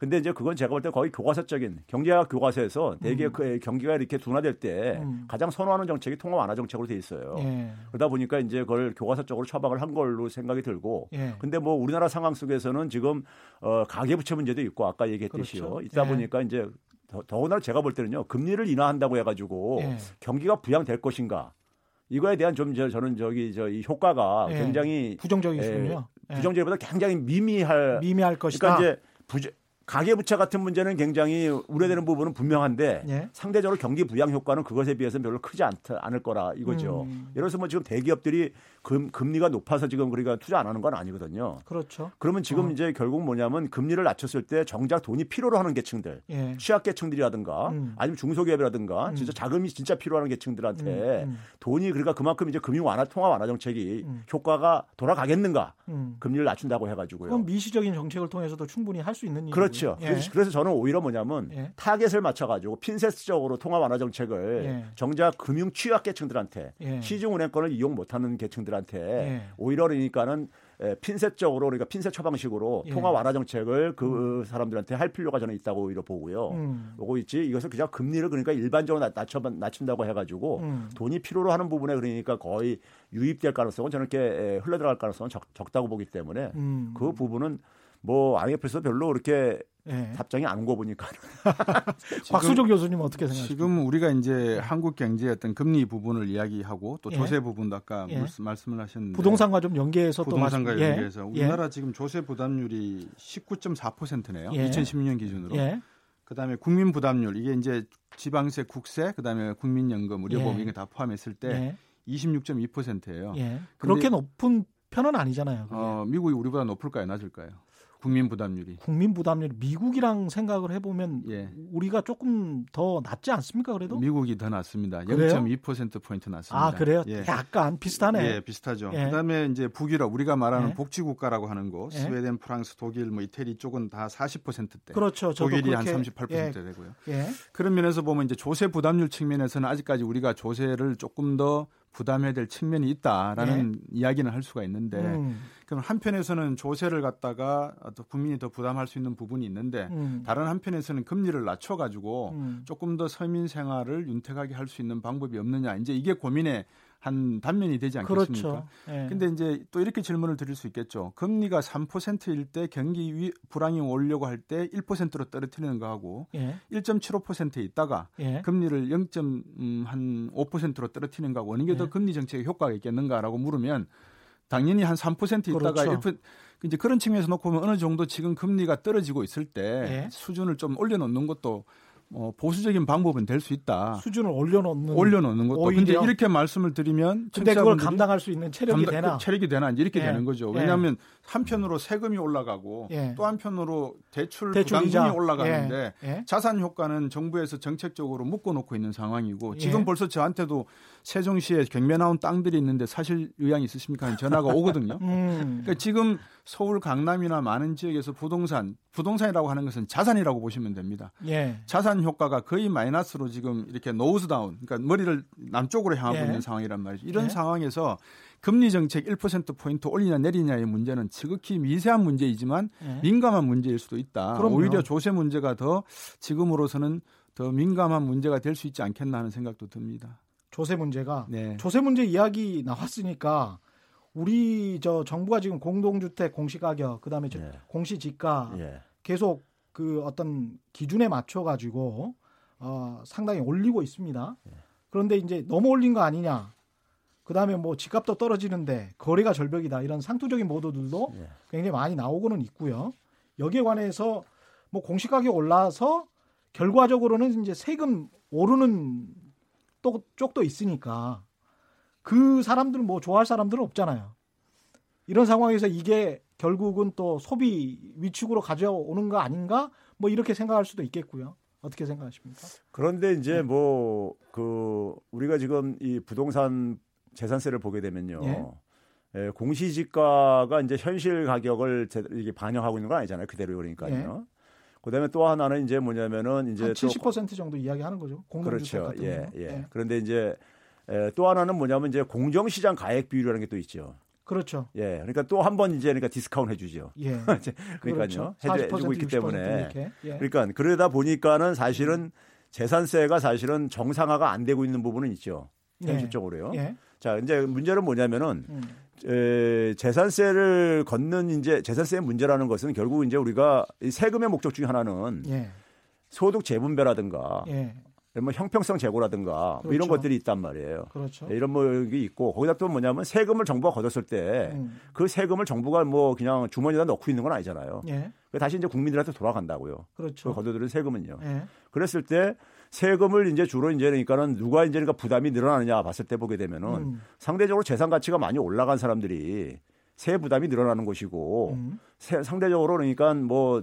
예. 근데 이제 그건 제가 볼 때 거의 교과서적인 경제학 교과서에서 대개 음. 그 경기가 이렇게 둔화될 때 음. 가장 선호하는 정책이 통화 완화 정책으로 돼 있어요. 예. 그러다 보니까 이제 그걸 교과서적으로 처방을 한 걸로 생각이 들고 예. 근데 뭐 우리나라 상황 속에서는 지금 어 가계 부채 문제도 있고 아까 얘기했듯이요. 그렇죠. 있다 예. 보니까 이제 더, 더구나 제가 볼 때는요 금리를 인하한다고 해가지고 예. 경기가 부양될 것인가 이거에 대한 좀 저, 저는 저기 저 이 효과가 예. 굉장히 부정적이시군요. 예. 부정적보다 굉장히 미미할 미미할 것이다. 그러니까 이제 부재, 가계부채 같은 문제는 굉장히 우려되는 부분은 분명한데 예. 상대적으로 경기 부양 효과는 그것에 비해서 별로 크지 않, 않을 거라 이거죠. 음. 예를 들어서 뭐 지금 대기업들이 금, 금리가 높아서 지금 그러니까 투자 안 하는 건 아니거든요. 그렇죠. 그러면 지금 어. 이제 결국 뭐냐면 금리를 낮췄을 때 정작 돈이 필요로 하는 계층들, 예. 취약계층들이라든가 음. 아니면 중소기업이라든가 음. 진짜 자금이 진짜 필요한 계층들한테 음, 음. 돈이 그러니까 그만큼 이제 금융 완화 통화 완화 정책이 음. 효과가 돌아가겠는가? 음. 금리를 낮춘다고 해가지고요. 그건 미시적인 정책을 통해서도 충분히 할 수 있는 일이고요. 그렇죠. 예. 그래서, 그래서 저는 오히려 뭐냐면 예. 타겟을 맞춰가지고 핀셋적으로 통화 완화 정책을 예. 정작 금융 취약계층들한테 예. 시중은행권을 이용 못하는 계층들 한테 예. 오히려 그러니까는 에, 핀셋적으로 그러니까 핀셋 처방식으로 예. 통화 완화 정책을 그 사람들한테 할 필요가 저는 있다고 오히려 보고요. 음. 요거 있지 이것을 그냥 금리를 그러니까 일반적으로 낮- 낮춰 낮춘다고 해가지고 음. 돈이 필요로 하는 부분에 그러니까 거의 유입될 가능성은 저는 이렇게 에, 흘러들어갈 가능성은 적, 적다고 보기 때문에 음. 그 부분은 뭐 IMF에서 별로 그렇게 예. 답장이 안온거 보니까 곽수조 교수님 어떻게 생각하십니까? 지금 우리가 이제 한국 경제의 어떤 금리 부분을 이야기하고 또 예. 조세 부분도 아까 예. 말씀- 말씀을 하셨는데 부동산과 좀 연계해서 또 부동산과 말씀- 예. 연계해서 우리나라 지금 조세 부담률이 19.4%네요. 예. 2016년 기준으로. 예. 그다음에 국민 부담률 이게 이제 지방세, 국세, 그다음에 국민연금, 의료보험 예. 이게 다 포함했을 때 예. 26.2%예요. 예. 그렇게 높은 편은 아니잖아요. 그게. 어, 미국이 우리보다 높을까요, 낮을까요? 국민 부담률이. 국민 부담률 미국이랑 생각을 해보면 예. 우리가 조금 더 낮지 않습니까? 그래도 미국이 더. 그래요? 0.2% 포인트 낮습니다. 아 그래요? 예. 약간 비슷하네. 예, 비슷하죠. 예. 그다음에 이제 북유럽 우리가 말하는 예. 복지 국가라고 하는 곳, 예. 스웨덴, 프랑스, 독일, 뭐 이태리 쪽은 다 40%대. 그렇죠. 독일이 한 그렇게- 38% 예. 되고요. 예. 그런 면에서 보면 이제 조세 부담률 측면에서는 아직까지 우리가 조세를 조금 더 부담해야 될 측면이 있다라는 이야기는 할 수가 있는데 네. 음, 그럼 한편에서는 조세를 갖다가 또 국민이 더 부담할 수 있는 부분이 있는데 음, 다른 한편에서는 금리를 낮춰 가지고 음. 조금 더 서민 생활을 윤택하게 할 수 있는 방법이 없느냐 이제 이게 고민의 한 단면이 되지 않겠습니까? 그렇죠. 예. 근데 이제 또 이렇게 질문을 드릴 수 있겠죠. 금리가 3%일 때 경기 위, 불황이 오려고 할 때 1%로 떨어뜨리는 거하고 예. 1.75%에 있다가 예. 금리를 0.5%로 떨어뜨리는 거하고 어느 게더 예. 금리 정책에 효과가 있겠는가라고 물으면 당연히 한 3% 있다가 그렇죠. 1% 이제 그런 측면에서 놓고 보면 어느 정도 지금 금리가 떨어지고 있을 때 예. 수준을 좀 올려놓는 것도 어, 보수적인 방법은 될 수 있다. 수준을 올려놓는. 올려놓는 것도. 근데 오히려? 이렇게 말씀을 드리면 근데 그걸 감당할 수 있는 체력이 감당- 되나? 그 체력이 되나 이렇게 예. 되는 거죠. 예. 왜냐하면 한편으로 세금이 올라가고 예. 또 한편으로 대출, 대출 부담금이 이자. 올라가는데 예. 예. 자산 효과는 정부에서 정책적으로 묶어놓고 있는 상황이고 지금 예. 벌써 저한테도 세종시에 경매 나온 땅들이 있는데 사실 의향이 있으십니까 하는 전화가 오거든요. 음. 그러니까 지금 서울 강남이나 많은 지역에서 부동산 부동산이라고 하는 것은 자산이라고 보시면 됩니다. 예. 자산 한 효과가 거의 마이너스로 지금 이렇게 nose down, 그러니까 머리를 남쪽으로 향하고 예. 있는 상황이란 말이죠. 이런 예. 상황에서 금리 정책 1% 포인트 올리냐 내리냐의 문제는 지극히 미세한 문제이지만 예. 민감한 문제일 수도 있다. 그럼요. 오히려 조세 문제가 더 지금으로서는 더 민감한 문제가 될 수 있지 않겠나 하는 생각도 듭니다. 조세 문제가 네. 조세 문제 이야기 나왔으니까 우리 저 정부가 지금 공동주택 공시가격 그다음에 저 예. 공시지가 예. 계속 그 어떤 기준에 맞춰 가지고 어, 상당히 올리고 있습니다. 그런데 이제 너무 올린 거 아니냐? 그다음에 뭐 집값도 떨어지는데 거래가 절벽이다 이런 상투적인 보도들도 예. 굉장히 많이 나오고는 있고요. 여기에 관해서 뭐 공시가격 올라서 결과적으로는 이제 세금 오르는 또 쪽도 있으니까 그 사람들은 뭐 좋아할 사람들은 없잖아요. 이런 상황에서 이게 결국은 또 소비 위축으로 가져오는 거 아닌가? 뭐 이렇게 생각할 수도 있겠고요. 어떻게 생각하십니까? 그런데 네. 이제 뭐그 우리가 지금 이 부동산 재산세를 보게 되면요. 예. 예, 공시지가가 이제 현실 가격을 제- 이게 반영하고 있는 건 아니잖아요. 그대로 그러니까요. 그다음에 또 하나는 이제 뭐냐면은 이제 한또70% 정도 이야기하는 거죠. 공동주택 그렇죠. 같은 예, 경우. 예. 그런데 이제 에, 또 하나는 뭐냐면 이제 공정시장 가액 비율이라는 게 또 있죠. 그렇죠. 예. 그러니까 또 한 번 이제 그러니까 디스카운트 해주죠. 예. 그러니까요. 그렇죠. 해주고 있기 40%, 때문에. 60% 이렇게. 예. 그러니까 그러다 보니까는 사실은 재산세가 사실은 정상화가 안 되고 있는 부분은 있죠. 예. 현실적으로요. 예. 자, 이제 문제는 뭐냐면은 음. 에, 재산세를 걷는 이제 재산세의 문제라는 것은 결국 이제 우리가 이 세금의 목적 중에 하나는 예. 소득 재분배라든가 예. 뭐 형평성 제고라든가 뭐 이런 그렇죠. 것들이 있단 말이에요. 그렇죠. 예, 이런 뭐게 있고 거기다 또 뭐냐면 세금을 정부가 걷었을 때그 음. 세금을 정부가 뭐 그냥 주머니에다 넣고 있는 건 아니잖아요. 예. 그게 다시 이제 국민들한테 돌아간다고요. 그 그렇죠. 걷어들인 세금은요. 예. 그랬을 때 세금을 이제 주로 이제 그러니까는 누가 이제 그러니까 부담이 늘어나느냐 봤을 때 보게 되면은 음. 상대적으로 재산 가치가 많이 올라간 사람들이 세 부담이 늘어나는 것이고 음. 세- 상대적으로 그러니까 뭐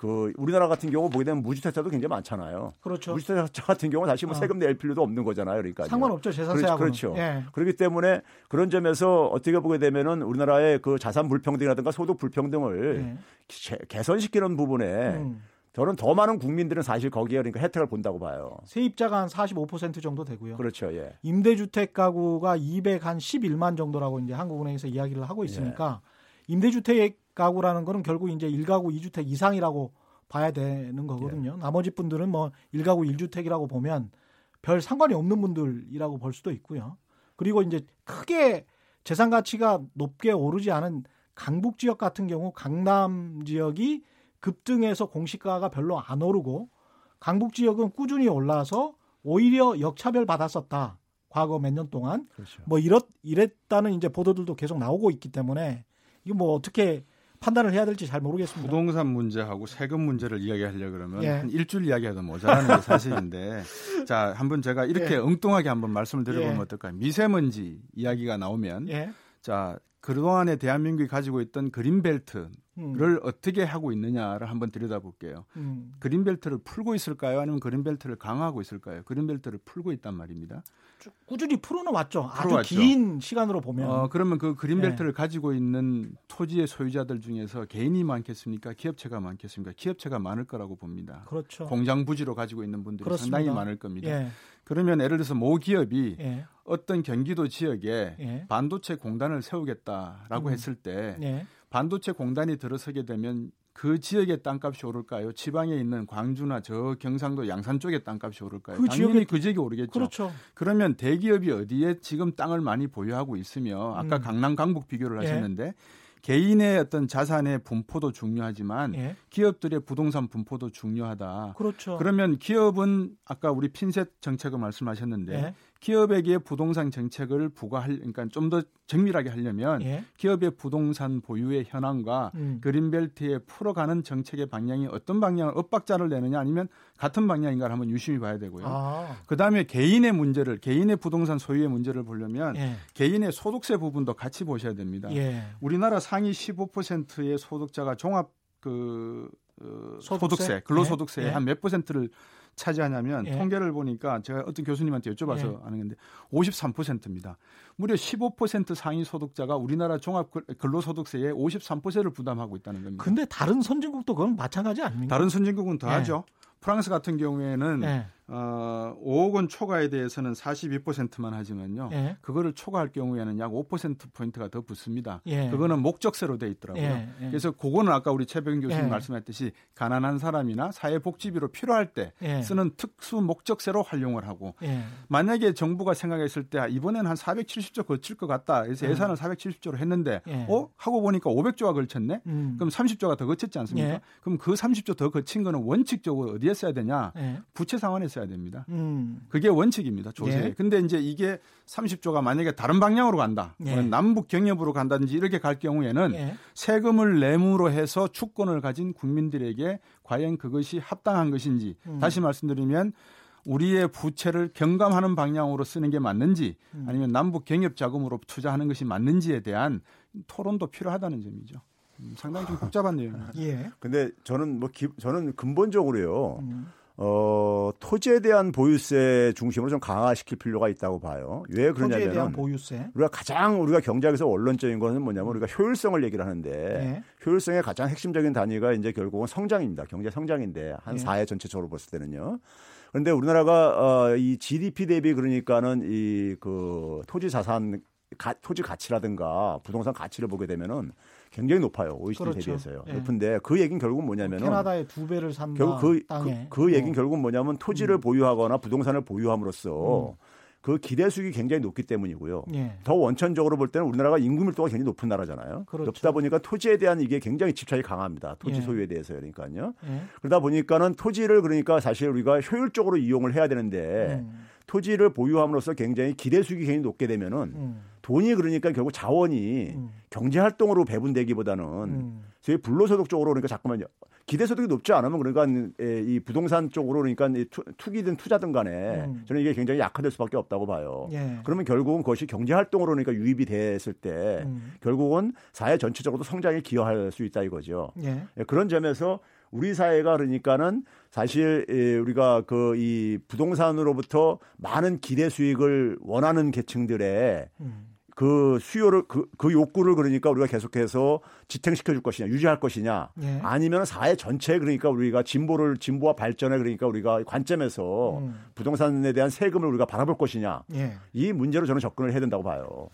그 우리나라 같은 경우 보게 되면 무주택자도 굉장히 많잖아요. 그렇죠. 무주택자 같은 경우는 다시 뭐 어. 세금 낼 필요도 없는 거잖아요. 그러니까 상관없죠. 재산세하고. 그렇죠. 예. 그렇기 때문에 그런 점에서 어떻게 보게 되면은 우리나라의 그 자산 불평등이라든가 소득 불평등을 예. 개- 개선시키는 부분에 음. 저는 더 많은 국민들은 사실 거기에 그러니까 혜택을 본다고 봐요. 세입자가 한 45% 정도 되고요. 그렇죠. 예. 임대주택 가구가 211만 정도라고 이제 한국은행에서 이야기를 하고 있으니까 임대주택 가구라는 거는 결국 이제 1가구 2주택 이상이라고 봐야 되는 거거든요. 나머지 분들은 뭐 1가구 1주택이라고 보면 별 상관이 없는 분들이라고 볼 수도 있고요. 그리고 이제 크게 재산 가치가 높게 오르지 않은 강북 지역 같은 경우 강남 지역이 급등해서 공시가가 별로 안 오르고 강북 지역은 꾸준히 올라서 오히려 역차별 받았었다. 과거 몇 년 동안 그렇죠. 뭐 이렇 이랬다는 이제 보도들도 계속 나오고 있기 때문에 이거 뭐 어떻게 판단을 해야 될지 잘 모르겠습니다. 부동산 문제하고 세금 문제를 이야기하려 그러면 예. 한 일주일 이야기해도 모자라는 게 사실인데 자 한번 제가 이렇게 예. 엉뚱하게 한번 말씀을 드려보면 예. 어떨까요? 미세먼지 이야기가 나오면 예. 자 그동안에 대한민국이 가지고 있던 그린벨트를 음, 어떻게 하고 있느냐를 한번 들여다볼게요. 음, 그린벨트를 풀고 있을까요? 아니면 그린벨트를 강화하고 있을까요? 그린벨트를 풀고 있단 말입니다. 쭉 꾸준히 풀어는 왔죠. 아주 풀어왔죠. 긴 시간으로 보면 어, 그러면 그 예. 그린벨트를 가지고 있는 토지의 소유자들 중에서 개인이 많겠습니까? 기업체가 많겠습니까? 기업체가 많을 거라고 봅니다. 그렇죠. 공장 부지로 가지고 있는 분들이 그렇습니다. 상당히 많을 겁니다. 예, 그러면 예를 들어서 모 기업이 예, 어떤 경기도 지역에 예, 반도체 공단을 세우겠다라고 음. 했을 때 예. 반도체 공단이 들어서게 되면 그 지역의 땅값이 오를까요? 지방에 있는 광주나 저 경상도 양산 쪽의 땅값이 오를까요? 그 당연히 지역에- 그 지역이 오르겠죠. 그렇죠. 그러면 대기업이 어디에 지금 땅을 많이 보유하고 있으며 아까 음. 강남 강북 비교를 예. 하셨는데 개인의 어떤 자산의 분포도 중요하지만 예, 기업들의 부동산 분포도 중요하다. 그렇죠. 그러면 기업은 아까 우리 핀셋 정책을 말씀하셨는데 예, 기업에게 부동산 정책을 부과할 그러니까 좀 더 정밀하게 하려면 예, 기업의 부동산 보유의 현황과 음, 그린벨트에 풀어가는 정책의 방향이 어떤 방향을 엇박자를 내느냐 아니면 같은 방향인가를 한번 유심히 봐야 되고요. 아, 그다음에 개인의 문제를 개인의 부동산 소유의 문제를 보려면 예, 개인의 소득세 부분도 같이 보셔야 됩니다. 예, 우리나라 상위 15%의 소득자가 종합 그 어, 소득세? 소득세, 근로소득세의 예. 한몇 퍼센트를 차지하냐면 예. 통계를 보니까 제가 어떤 교수님한테 여쭤봐서 예. 아는 건데 53%입니다. 무려 15% 상위 소득자가 우리나라 종합 근- 근로소득세의 53%를 부담하고 있다는 겁니다. 근데 다른 선진국도 그건 마찬가지 아닙니까? 다른 선진국은 더 예. 하죠. 프랑스 같은 경우에는 예. 어, 5억 원 초과에 대해서는 42%만 하지만요. 예. 그거를 초과할 경우에는 약 5% 포인트가 더 붙습니다. 예. 그거는 목적세로 돼 있더라고요. 예, 예. 그래서 그거는 아까 우리 최병 교수님 예. 말씀했듯이 가난한 사람이나 사회복지비로 필요할 때 예. 쓰는 특수 목적세로 활용을 하고 예. 만약에 정부가 생각했을 때 아, 이번에는 한 470조 거칠 것 같다. 그래서 예. 예산을 470조로 했는데 예. 어 하고 보니까 500조가 걸쳤네. 음. 그럼 30조가 더 거쳤지 않습니까? 예. 그럼 그 30조 더 거친 거는 원칙적으로 어디에 써야 되냐? 예. 부채 상환에 써야 됩니다. 음. 그게 원칙입니다. 조세. 예. 근데 이제 이게 30조가 만약에 다른 방향으로 간다. 예. 뭐 남북 경협으로 간다든지 이렇게 갈 경우에는 예. 세금을 내므로 해서 주권을 가진 국민들에게 과연 그것이 합당한 것인지 음. 다시 말씀드리면 우리의 부채를 경감하는 방향으로 쓰는 게 맞는지 음. 아니면 남북 경협 자금으로 투자하는 것이 맞는지에 대한 토론도 필요하다는 점이죠. 음, 상당히 좀 복잡한 내용입니다. 예. 근데 저는 뭐 기, 저는 근본적으로요. 음. 어, 토지에 대한 보유세 중심으로 좀 강화시킬 필요가 있다고 봐요. 왜 토지에 대한 그러냐면 보유세. 우리가 가장 우리가 경제학에서 원론적인 것은 뭐냐면 우리가 효율성을 얘기를 하는데 예. 효율성의 가장 핵심적인 단위가 이제 결국은 성장입니다. 경제 성장인데 한 예. 사회 전체적으로 봤을 때는요. 그런데 우리나라가 어, 이 GDP 대비 그러니까는 이 그 토지 자산 가, 토지 가치라든가 부동산 가치를 보게 되면은 굉장히 높아요. OECD 그렇죠. 대비해서요. 예. 높은데 그 얘기는 결국은 뭐냐면은 캐나다의 두 배를 산다. 결국 그, 땅에. 그, 그 얘기는 어. 결국은 뭐냐면 토지를 음. 보유하거나 부동산을 보유함으로써 그 기대 수익이 굉장히 높기 때문이고요. 예. 더 원천적으로 볼 때는 우리나라가 인구 밀도가 굉장히 높은 나라잖아요. 그렇죠. 높다 보니까 토지에 대한 이게 굉장히 집착이 강합니다. 토지 예. 소유에 대해서 그러니까요. 예. 그러다 보니까는 토지를 그러니까 사실 우리가 효율적으로 이용을 해야 되는데 음. 토지를 보유함으로써 굉장히 기대 수익이 굉장히 높게 되면은 음. 돈이 그러니까 결국 자원이 음. 경제 활동으로 배분되기보다는 음. 저희 불로소득 쪽으로 그러니까 잠깐만요. 기대 소득이 높지 않으면 그러니까 에, 이 부동산 쪽으로 그러니까 투, 투기든 투자든 간에 음. 저는 이게 굉장히 약화될 수밖에 없다고 봐요. 예. 그러면 결국은 그것이 경제 활동으로 그러니까 유입이 됐을 때 음. 결국은 사회 전체적으로도 성장에 기여할 수 있다 이거죠. 예. 예, 그런 점에서 우리 사회가 그러니까는 사실 예, 우리가 그 이 부동산으로부터 많은 기대 수익을 원하는 계층들의 음. 그 수요를 그, 그 욕구를 그러니까 우리가 계속해서 지탱시켜 줄 것이냐 유지할 것이냐 예. 아니면 사회 전체 그러니까 우리가 진보를 진보와 발전에 그러니까 우리가 관점에서 음. 부동산에 대한 세금을 우리가 바라볼 것이냐 예. 이 문제로 저는 접근을 해야 된다고 봐요.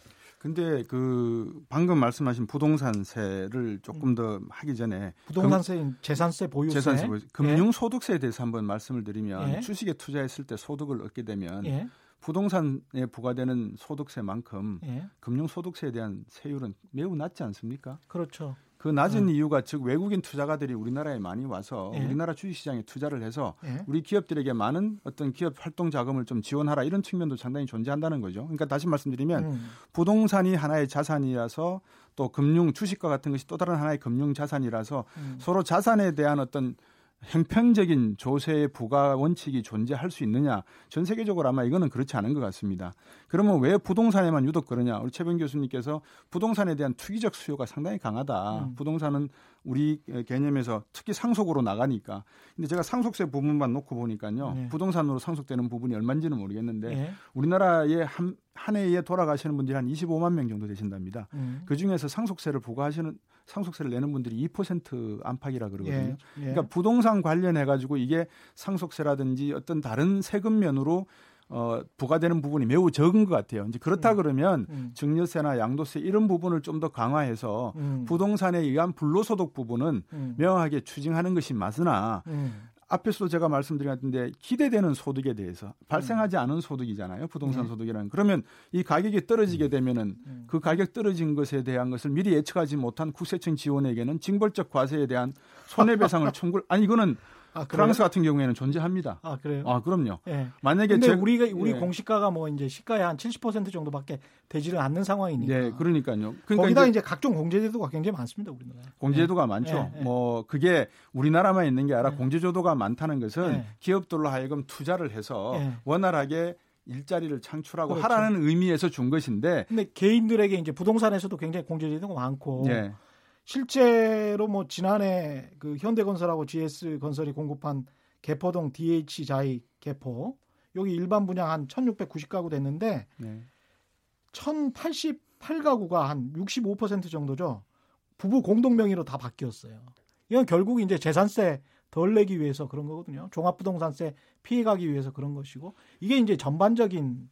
근데 그 방금 말씀하신 부동산세를 조금 더 하기 전에 부동산세, 재산세, 보유세. 재산세, 보유- 금융소득세에 대해서 한번 말씀을 드리면 예. 주식에 투자했을 때 소득을 얻게 되면 예. 부동산에 부과되는 소득세만큼 예. 금융소득세에 대한 세율은 매우 낮지 않습니까? 그렇죠. 그 낮은 이유가 즉 외국인 투자가들이 우리나라에 많이 와서 예. 우리나라 주식시장에 투자를 해서 예. 우리 기업들에게 많은 어떤 기업 활동 자금을 좀 지원하라 이런 측면도 상당히 존재한다는 거죠. 그러니까 다시 말씀드리면 음. 부동산이 하나의 자산이라서 또 금융 주식과 같은 것이 또 다른 하나의 금융 자산이라서 음. 서로 자산에 대한 어떤 형평적인 조세의 부과 원칙이 존재할 수 있느냐 전 세계적으로 아마 이거는 그렇지 않은 것 같습니다. 그러면 왜 부동산에만 유독 그러냐? 우리 최병 교수님께서 부동산에 대한 투기적 수요가 상당히 강하다. 음. 부동산은 우리 개념에서 특히 상속으로 나가니까. 근데 제가 상속세 부분만 놓고 보니까요. 네. 부동산으로 상속되는 부분이 얼마인지는 모르겠는데 예. 우리나라에 한, 한 해에 돌아가시는 분들이 한 25만 명 정도 되신답니다. 음. 그 중에서 상속세를 부과하시는 상속세를 내는 분들이 2% 안팎이라 그러거든요. 예. 예. 그러니까 부동산 관련해 가지고 이게 상속세라든지 어떤 다른 세금 면으로 어, 부과되는 부분이 매우 적은 것 같아요. 이제 그렇다 음. 그러면 음. 증여세나 양도세 이런 부분을 좀 더 강화해서 음. 부동산에 의한 불로소득 부분은 음. 명확하게 추징하는 것이 맞으나 음. 앞에서도 제가 말씀드린 것 같은데 기대되는 소득에 대해서 발생하지 않은 소득이잖아요. 부동산 네. 소득이라는. 그러면 이 가격이 떨어지게 되면은 음. 그 가격 떨어진 것에 대한 것을 미리 예측하지 못한 국세청 지원에게는 징벌적 과세에 대한 손해배상을 청구. 아니 이거는 아? 프랑스 같은 경우에는 존재합니다. 아, 그래요? 아 그럼요. 예. 만약에 근데 제- 우리가 우리 예. 공시가가 뭐 이제 시가의 한 70% 정도밖에 되지를 않는 상황이니까. 네, 그러니까요. 그러니까 거기다 이제 이제, 각종 공제제도가 굉장히 많습니다, 우리나라에. 공제도가 많죠. 예, 예. 뭐 그게 우리나라만 있는 게 아니라 예. 공제조도가 많다는 것은 예. 기업들로 하여금 투자를 해서 예. 원활하게 일자리를 창출하고 그렇죠. 하라는 의미에서 준 것인데 근데 개인들에게 이제 부동산에서도 굉장히 공제제도가 많고 예. 실제로 뭐 지난해 그 현대건설하고 GS건설이 공급한 개포동 DH 자이 개포 여기 일반 분양 한 1,690가구 됐는데 네. 1,088가구가 한 65% 정도죠. 부부 공동 명의로 다 바뀌었어요. 이건 결국 이제 재산세 덜 내기 위해서 그런 거거든요. 종합부동산세 피해가기 위해서 그런 것이고 이게 이제 전반적인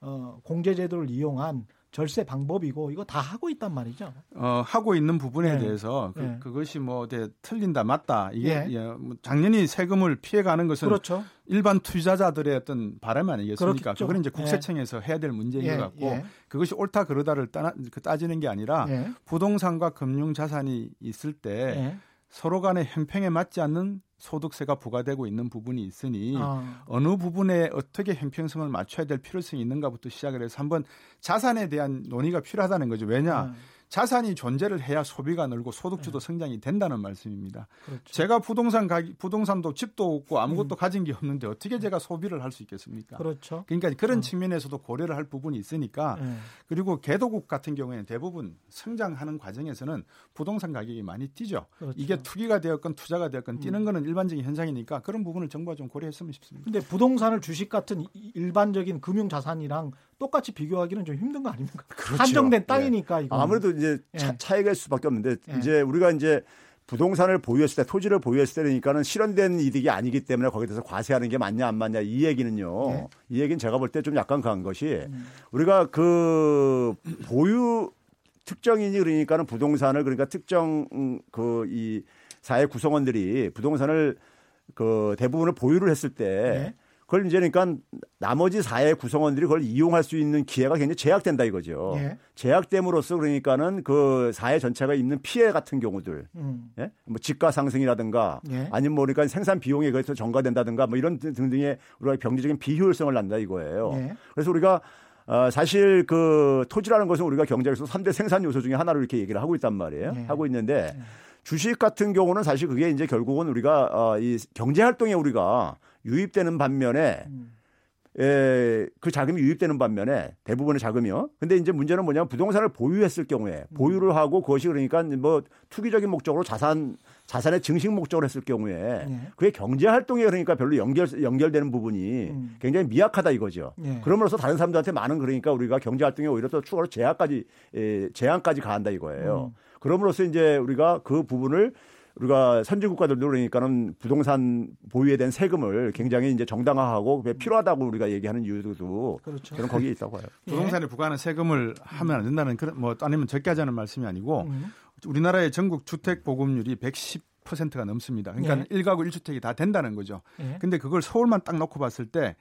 어, 공제제도를 이용한 절세 방법이고 이거 다 하고 있단 말이죠. 어, 하고 있는 부분에 네. 대해서 그, 네. 그것이 뭐 네, 틀린다 맞다 이게 예. 예, 뭐 당연히 세금을 피해가는 것은 그렇죠. 일반 투자자들의 어떤 바람 아니겠습니까? 그렇죠. 그거는 이제 예. 국세청에서 해야 될 문제인 예, 것 같고 예. 그것이 옳다 그러다를 따, 그 따지는 게 아니라 예. 부동산과 금융 자산이 있을 때 예. 서로 간의 형평에 맞지 않는 소득세가 부과되고 있는 부분이 있으니 어. 어느 부분에 어떻게 형평성을 맞춰야 될 필요성이 있는가부터 시작을 해서 한번 자산에 대한 논의가 필요하다는 거죠. 왜냐? 어. 자산이 존재를 해야 소비가 늘고 소득주도 성장이 된다는 말씀입니다. 그렇죠. 제가 부동산 가기 부동산도 집도 없고 아무것도 가진 게 없는데 어떻게 제가 소비를 할 수 있겠습니까? 음. 그렇죠. 그러니까 그런 어. 측면에서도 고려를 할 부분이 있으니까 예. 그리고 개도국 같은 경우에는 대부분 성장하는 과정에서는 부동산 가격이 많이 뛰죠. 그렇죠. 이게 투기가 되었건 투자가 되었건 뛰는 음. 거는 일반적인 현상이니까 그런 부분을 정부가 좀 고려했으면 싶습니다. 근데 부동산을 주식 같은 이- 일반적인 금융 자산이랑 똑같이 비교하기는 좀 힘든 거 아닙니까? 그렇죠. 한정된 예. 땅이니까 이거. 아무래도 이제 예. 차, 차이가 있을 수밖에 없는데 예. 이제 우리가 이제 부동산을 보유했을 때 토지를 보유했을 때니까는 실현된 이득이 아니기 때문에 거기에 대해서 과세하는 게 맞냐 안 맞냐 이 얘기는요. 예. 이 얘기는 제가 볼 때 좀 약간 강한 것이 음. 우리가 그 보유 특정인이 그러니까는 부동산을 그러니까 특정 그 이 사회 구성원들이 부동산을 그 대부분을 보유를 했을 때 예. 그걸 이제 그러니까 나머지 사회 구성원들이 그걸 이용할 수 있는 기회가 굉장히 제약된다 이거죠. 예. 제약됨으로써 그러니까는 그 사회 전체가 입는 피해 같은 경우들, 음. 예? 뭐 집가 상승이라든가 예. 아니면 뭐 그러니까 생산 비용에 의해서 전가된다든가 뭐 이런 등- 등등의 우리가 경제적인 비효율성을 낳는다 이거예요. 예. 그래서 우리가 어, 사실 그 토지라는 것은 우리가 경제에서 3대 생산 요소 중에 하나로 이렇게 얘기를 하고 있단 말이에요. 예. 하고 있는데 주식 같은 경우는 사실 그게 이제 결국은 우리가 어, 이 경제 활동에 우리가 유입되는 반면에 음. 에, 그 자금이 유입되는 반면에 대부분의 자금이요. 근데 이제 문제는 뭐냐면 부동산을 보유했을 경우에 음. 보유를 하고 그것이 그러니까 뭐 투기적인 목적으로 자산 자산의 증식 목적으로 했을 경우에 예. 그게 경제 활동에 그러니까 별로 연결 연결되는 부분이 음. 굉장히 미약하다 이거죠. 예. 그럼으로써 다른 사람들한테 많은 그러니까 우리가 경제 활동에 오히려 또 추가로 제약까지 에, 제한까지 가한다 이거예요. 음. 그럼으로써 이제 우리가 그 부분을 우리가 선진 국가들도 그러니까는 부동산 보유에 대한 세금을 굉장히 이제 정당화하고 그게 필요하다고 우리가 얘기하는 이유도 그렇죠. 저는 거기에 있다고 봐요. 부동산에 부과하는 세금을 하면 안 된다는 그런 뭐 아니면 적게 하자는 말씀이 아니고 음. 우리나라의 전국 주택 보급률이 110%가 넘습니다. 그러니까 예. 일 1가구 1주택이 다 된다는 거죠. 예. 근데 그걸 서울만 딱 놓고 봤을 때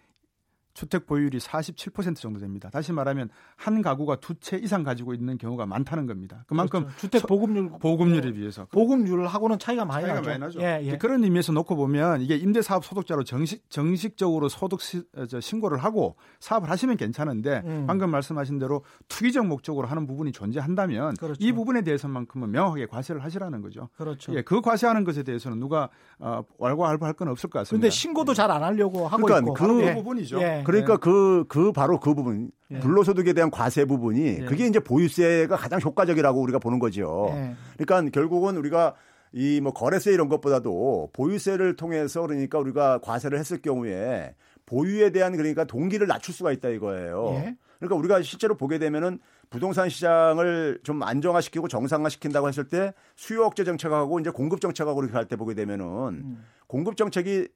주택 보유율이 47% 정도 됩니다. 다시 말하면 한 가구가 두 채 이상 가지고 있는 경우가 많다는 겁니다. 그만큼 그렇죠. 주택 서- 보급률 보급률에 비해서 보급률하고는 차이가 많이 차이가 나죠. 많이 나죠. 예, 예. 그런 의미에서 놓고 보면 이게 임대 사업 소득자로 정식 정식적으로 소득 시, 어, 저, 신고를 하고 사업을 하시면 괜찮은데 음. 방금 말씀하신 대로 투기적 목적으로 하는 부분이 존재한다면 그렇죠. 이 부분에 대해서만큼은 명확하게 과세를 하시라는 거죠. 그렇죠. 예, 그 과세하는 것에 대해서는 누가 어, 왈가왈부할 건 없을 것 같습니다. 근데 신고도 잘 안 하려고 하고 그러니까 있고. 그 그 부분이죠. 예. 그러니까 그, 그 바로 그 부분 예. 불로소득에 대한 과세 부분이 예. 그게 이제 보유세가 가장 효과적이라고 우리가 보는 거죠. 예. 그러니까 결국은 우리가 이 뭐 거래세 이런 것보다도 보유세를 통해서 그러니까 우리가 과세를 했을 경우에 보유에 대한 그러니까 동기를 낮출 수가 있다 이거예요. 예. 그러니까 우리가 실제로 보게 되면은 부동산 시장을 좀 안정화시키고 정상화시킨다고 했을 때 수요 억제 정책하고 이제 공급 정책하고 이렇게 할 때 보게 되면은 음. 공급 정책이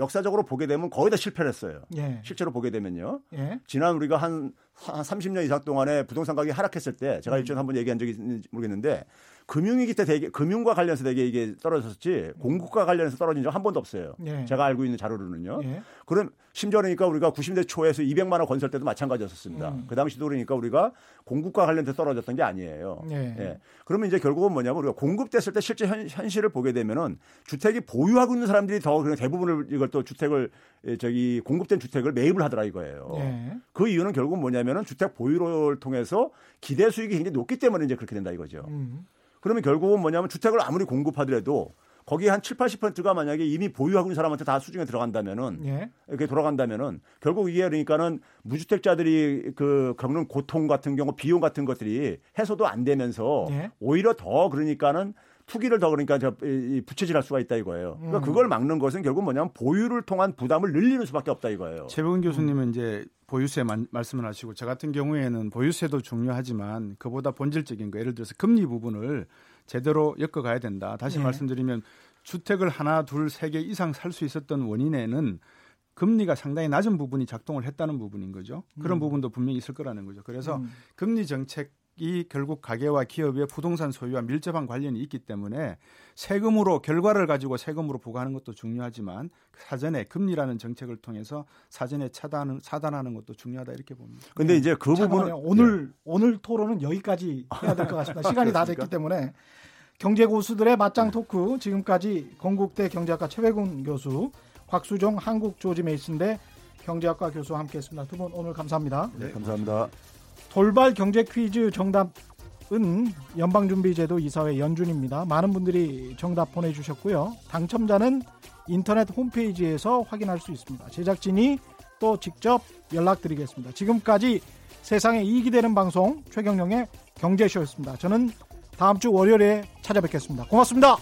역, 역사적으로 보게 되면 거의 다 실패를 했어요. 예. 실제로 보게 되면요. 예. 지난 우리가 한, 한 30년 이상 동안에 부동산 가격이 하락했을 때 제가 일전에 한번 얘기한 적이 있는지 모르겠는데 금융위기 때 되게 금융과 관련해서 되게 이게 떨어졌지 공급과 관련해서 떨어진 적 한 번도 없어요. 예. 제가 알고 있는 자료로는요. 예. 그럼 심지어 그러니까 우리가 90대 초에서 200만 원 건설 때도 마찬가지였었습니다. 음. 그 당시도 그러니까 우리가 공급과 관련돼서 떨어졌던 게 아니에요. 예. 예. 그러면 이제 결국은 뭐냐면 우리가 공급됐을 때 실제 현, 현실을 보게 되면은 주택이 보유하고 있는 사람들이 더 그냥 대부분을 이걸 또 주택을 예, 저기 공급된 주택을 매입을 하더라 이거예요. 예. 그 이유는 결국은 뭐냐면은 주택 보유를 통해서 기대 수익이 굉장히 높기 때문에 이제 그렇게 된다 이거죠. 음. 그러면 결국은 뭐냐면 주택을 아무리 공급하더라도 거기에 한 7, 80%가 만약에 이미 보유하고 있는 사람한테 다 수중에 들어간다면은 예. 이렇게 돌아간다면은 결국 이게 그러니까는 무주택자들이 그 겪는 고통 같은 경우 비용 같은 것들이 해소도 안 되면서 예. 오히려 더 그러니까는 투기를 더 그러니까 저, 이, 이 부채질할 수가 있다 이거예요. 그러니까 음. 그걸 막는 것은 결국 뭐냐면 보유를 통한 부담을 늘리는 수밖에 없다 이거예요. 최백은 교수님은 이제 보유세 만- 말씀을 하시고 저 같은 경우에는 보유세도 중요하지만 그보다 본질적인 거 예를 들어서 금리 부분을 제대로 엮어가야 된다. 다시 예. 말씀드리면 주택을 하나, 둘, 세 개 이상 살 수 있었던 원인에는 금리가 상당히 낮은 부분이 작동을 했다는 부분인 거죠. 그런 음. 부분도 분명히 있을 거라는 거죠. 그래서 음. 금리 정책 이 결국 가계와 기업의 부동산 소유와 밀접한 관련이 있기 때문에 세금으로 결과를 가지고 세금으로 부과하는 것도 중요하지만 사전에 금리라는 정책을 통해서 사전에 차단하는 차단하는 것도 중요하다 이렇게 봅니다. 근데 이제 그 부분은. 오늘 오늘 토론은 여기까지 해야 될 것 같습니다. 시간이 다 됐기 때문에 경제 고수들의 맞짱 토크 지금까지 건국대 경제학과 최백운 교수, 곽수종 한국 조지 메이슨대 경제학과 교수와 함께했습니다. 두 분 오늘 감사합니다. 네, 감사합니다. 돌발 경제 퀴즈 정답은 연방준비제도 이사회 연준입니다. 많은 분들이 정답 보내주셨고요. 당첨자는 인터넷 홈페이지에서 확인할 수 있습니다. 제작진이 또 직접 연락드리겠습니다. 지금까지 세상에 이익이 되는 방송 최경령의 경제쇼였습니다. 저는 다음 주 월요일에 찾아뵙겠습니다. 고맙습니다.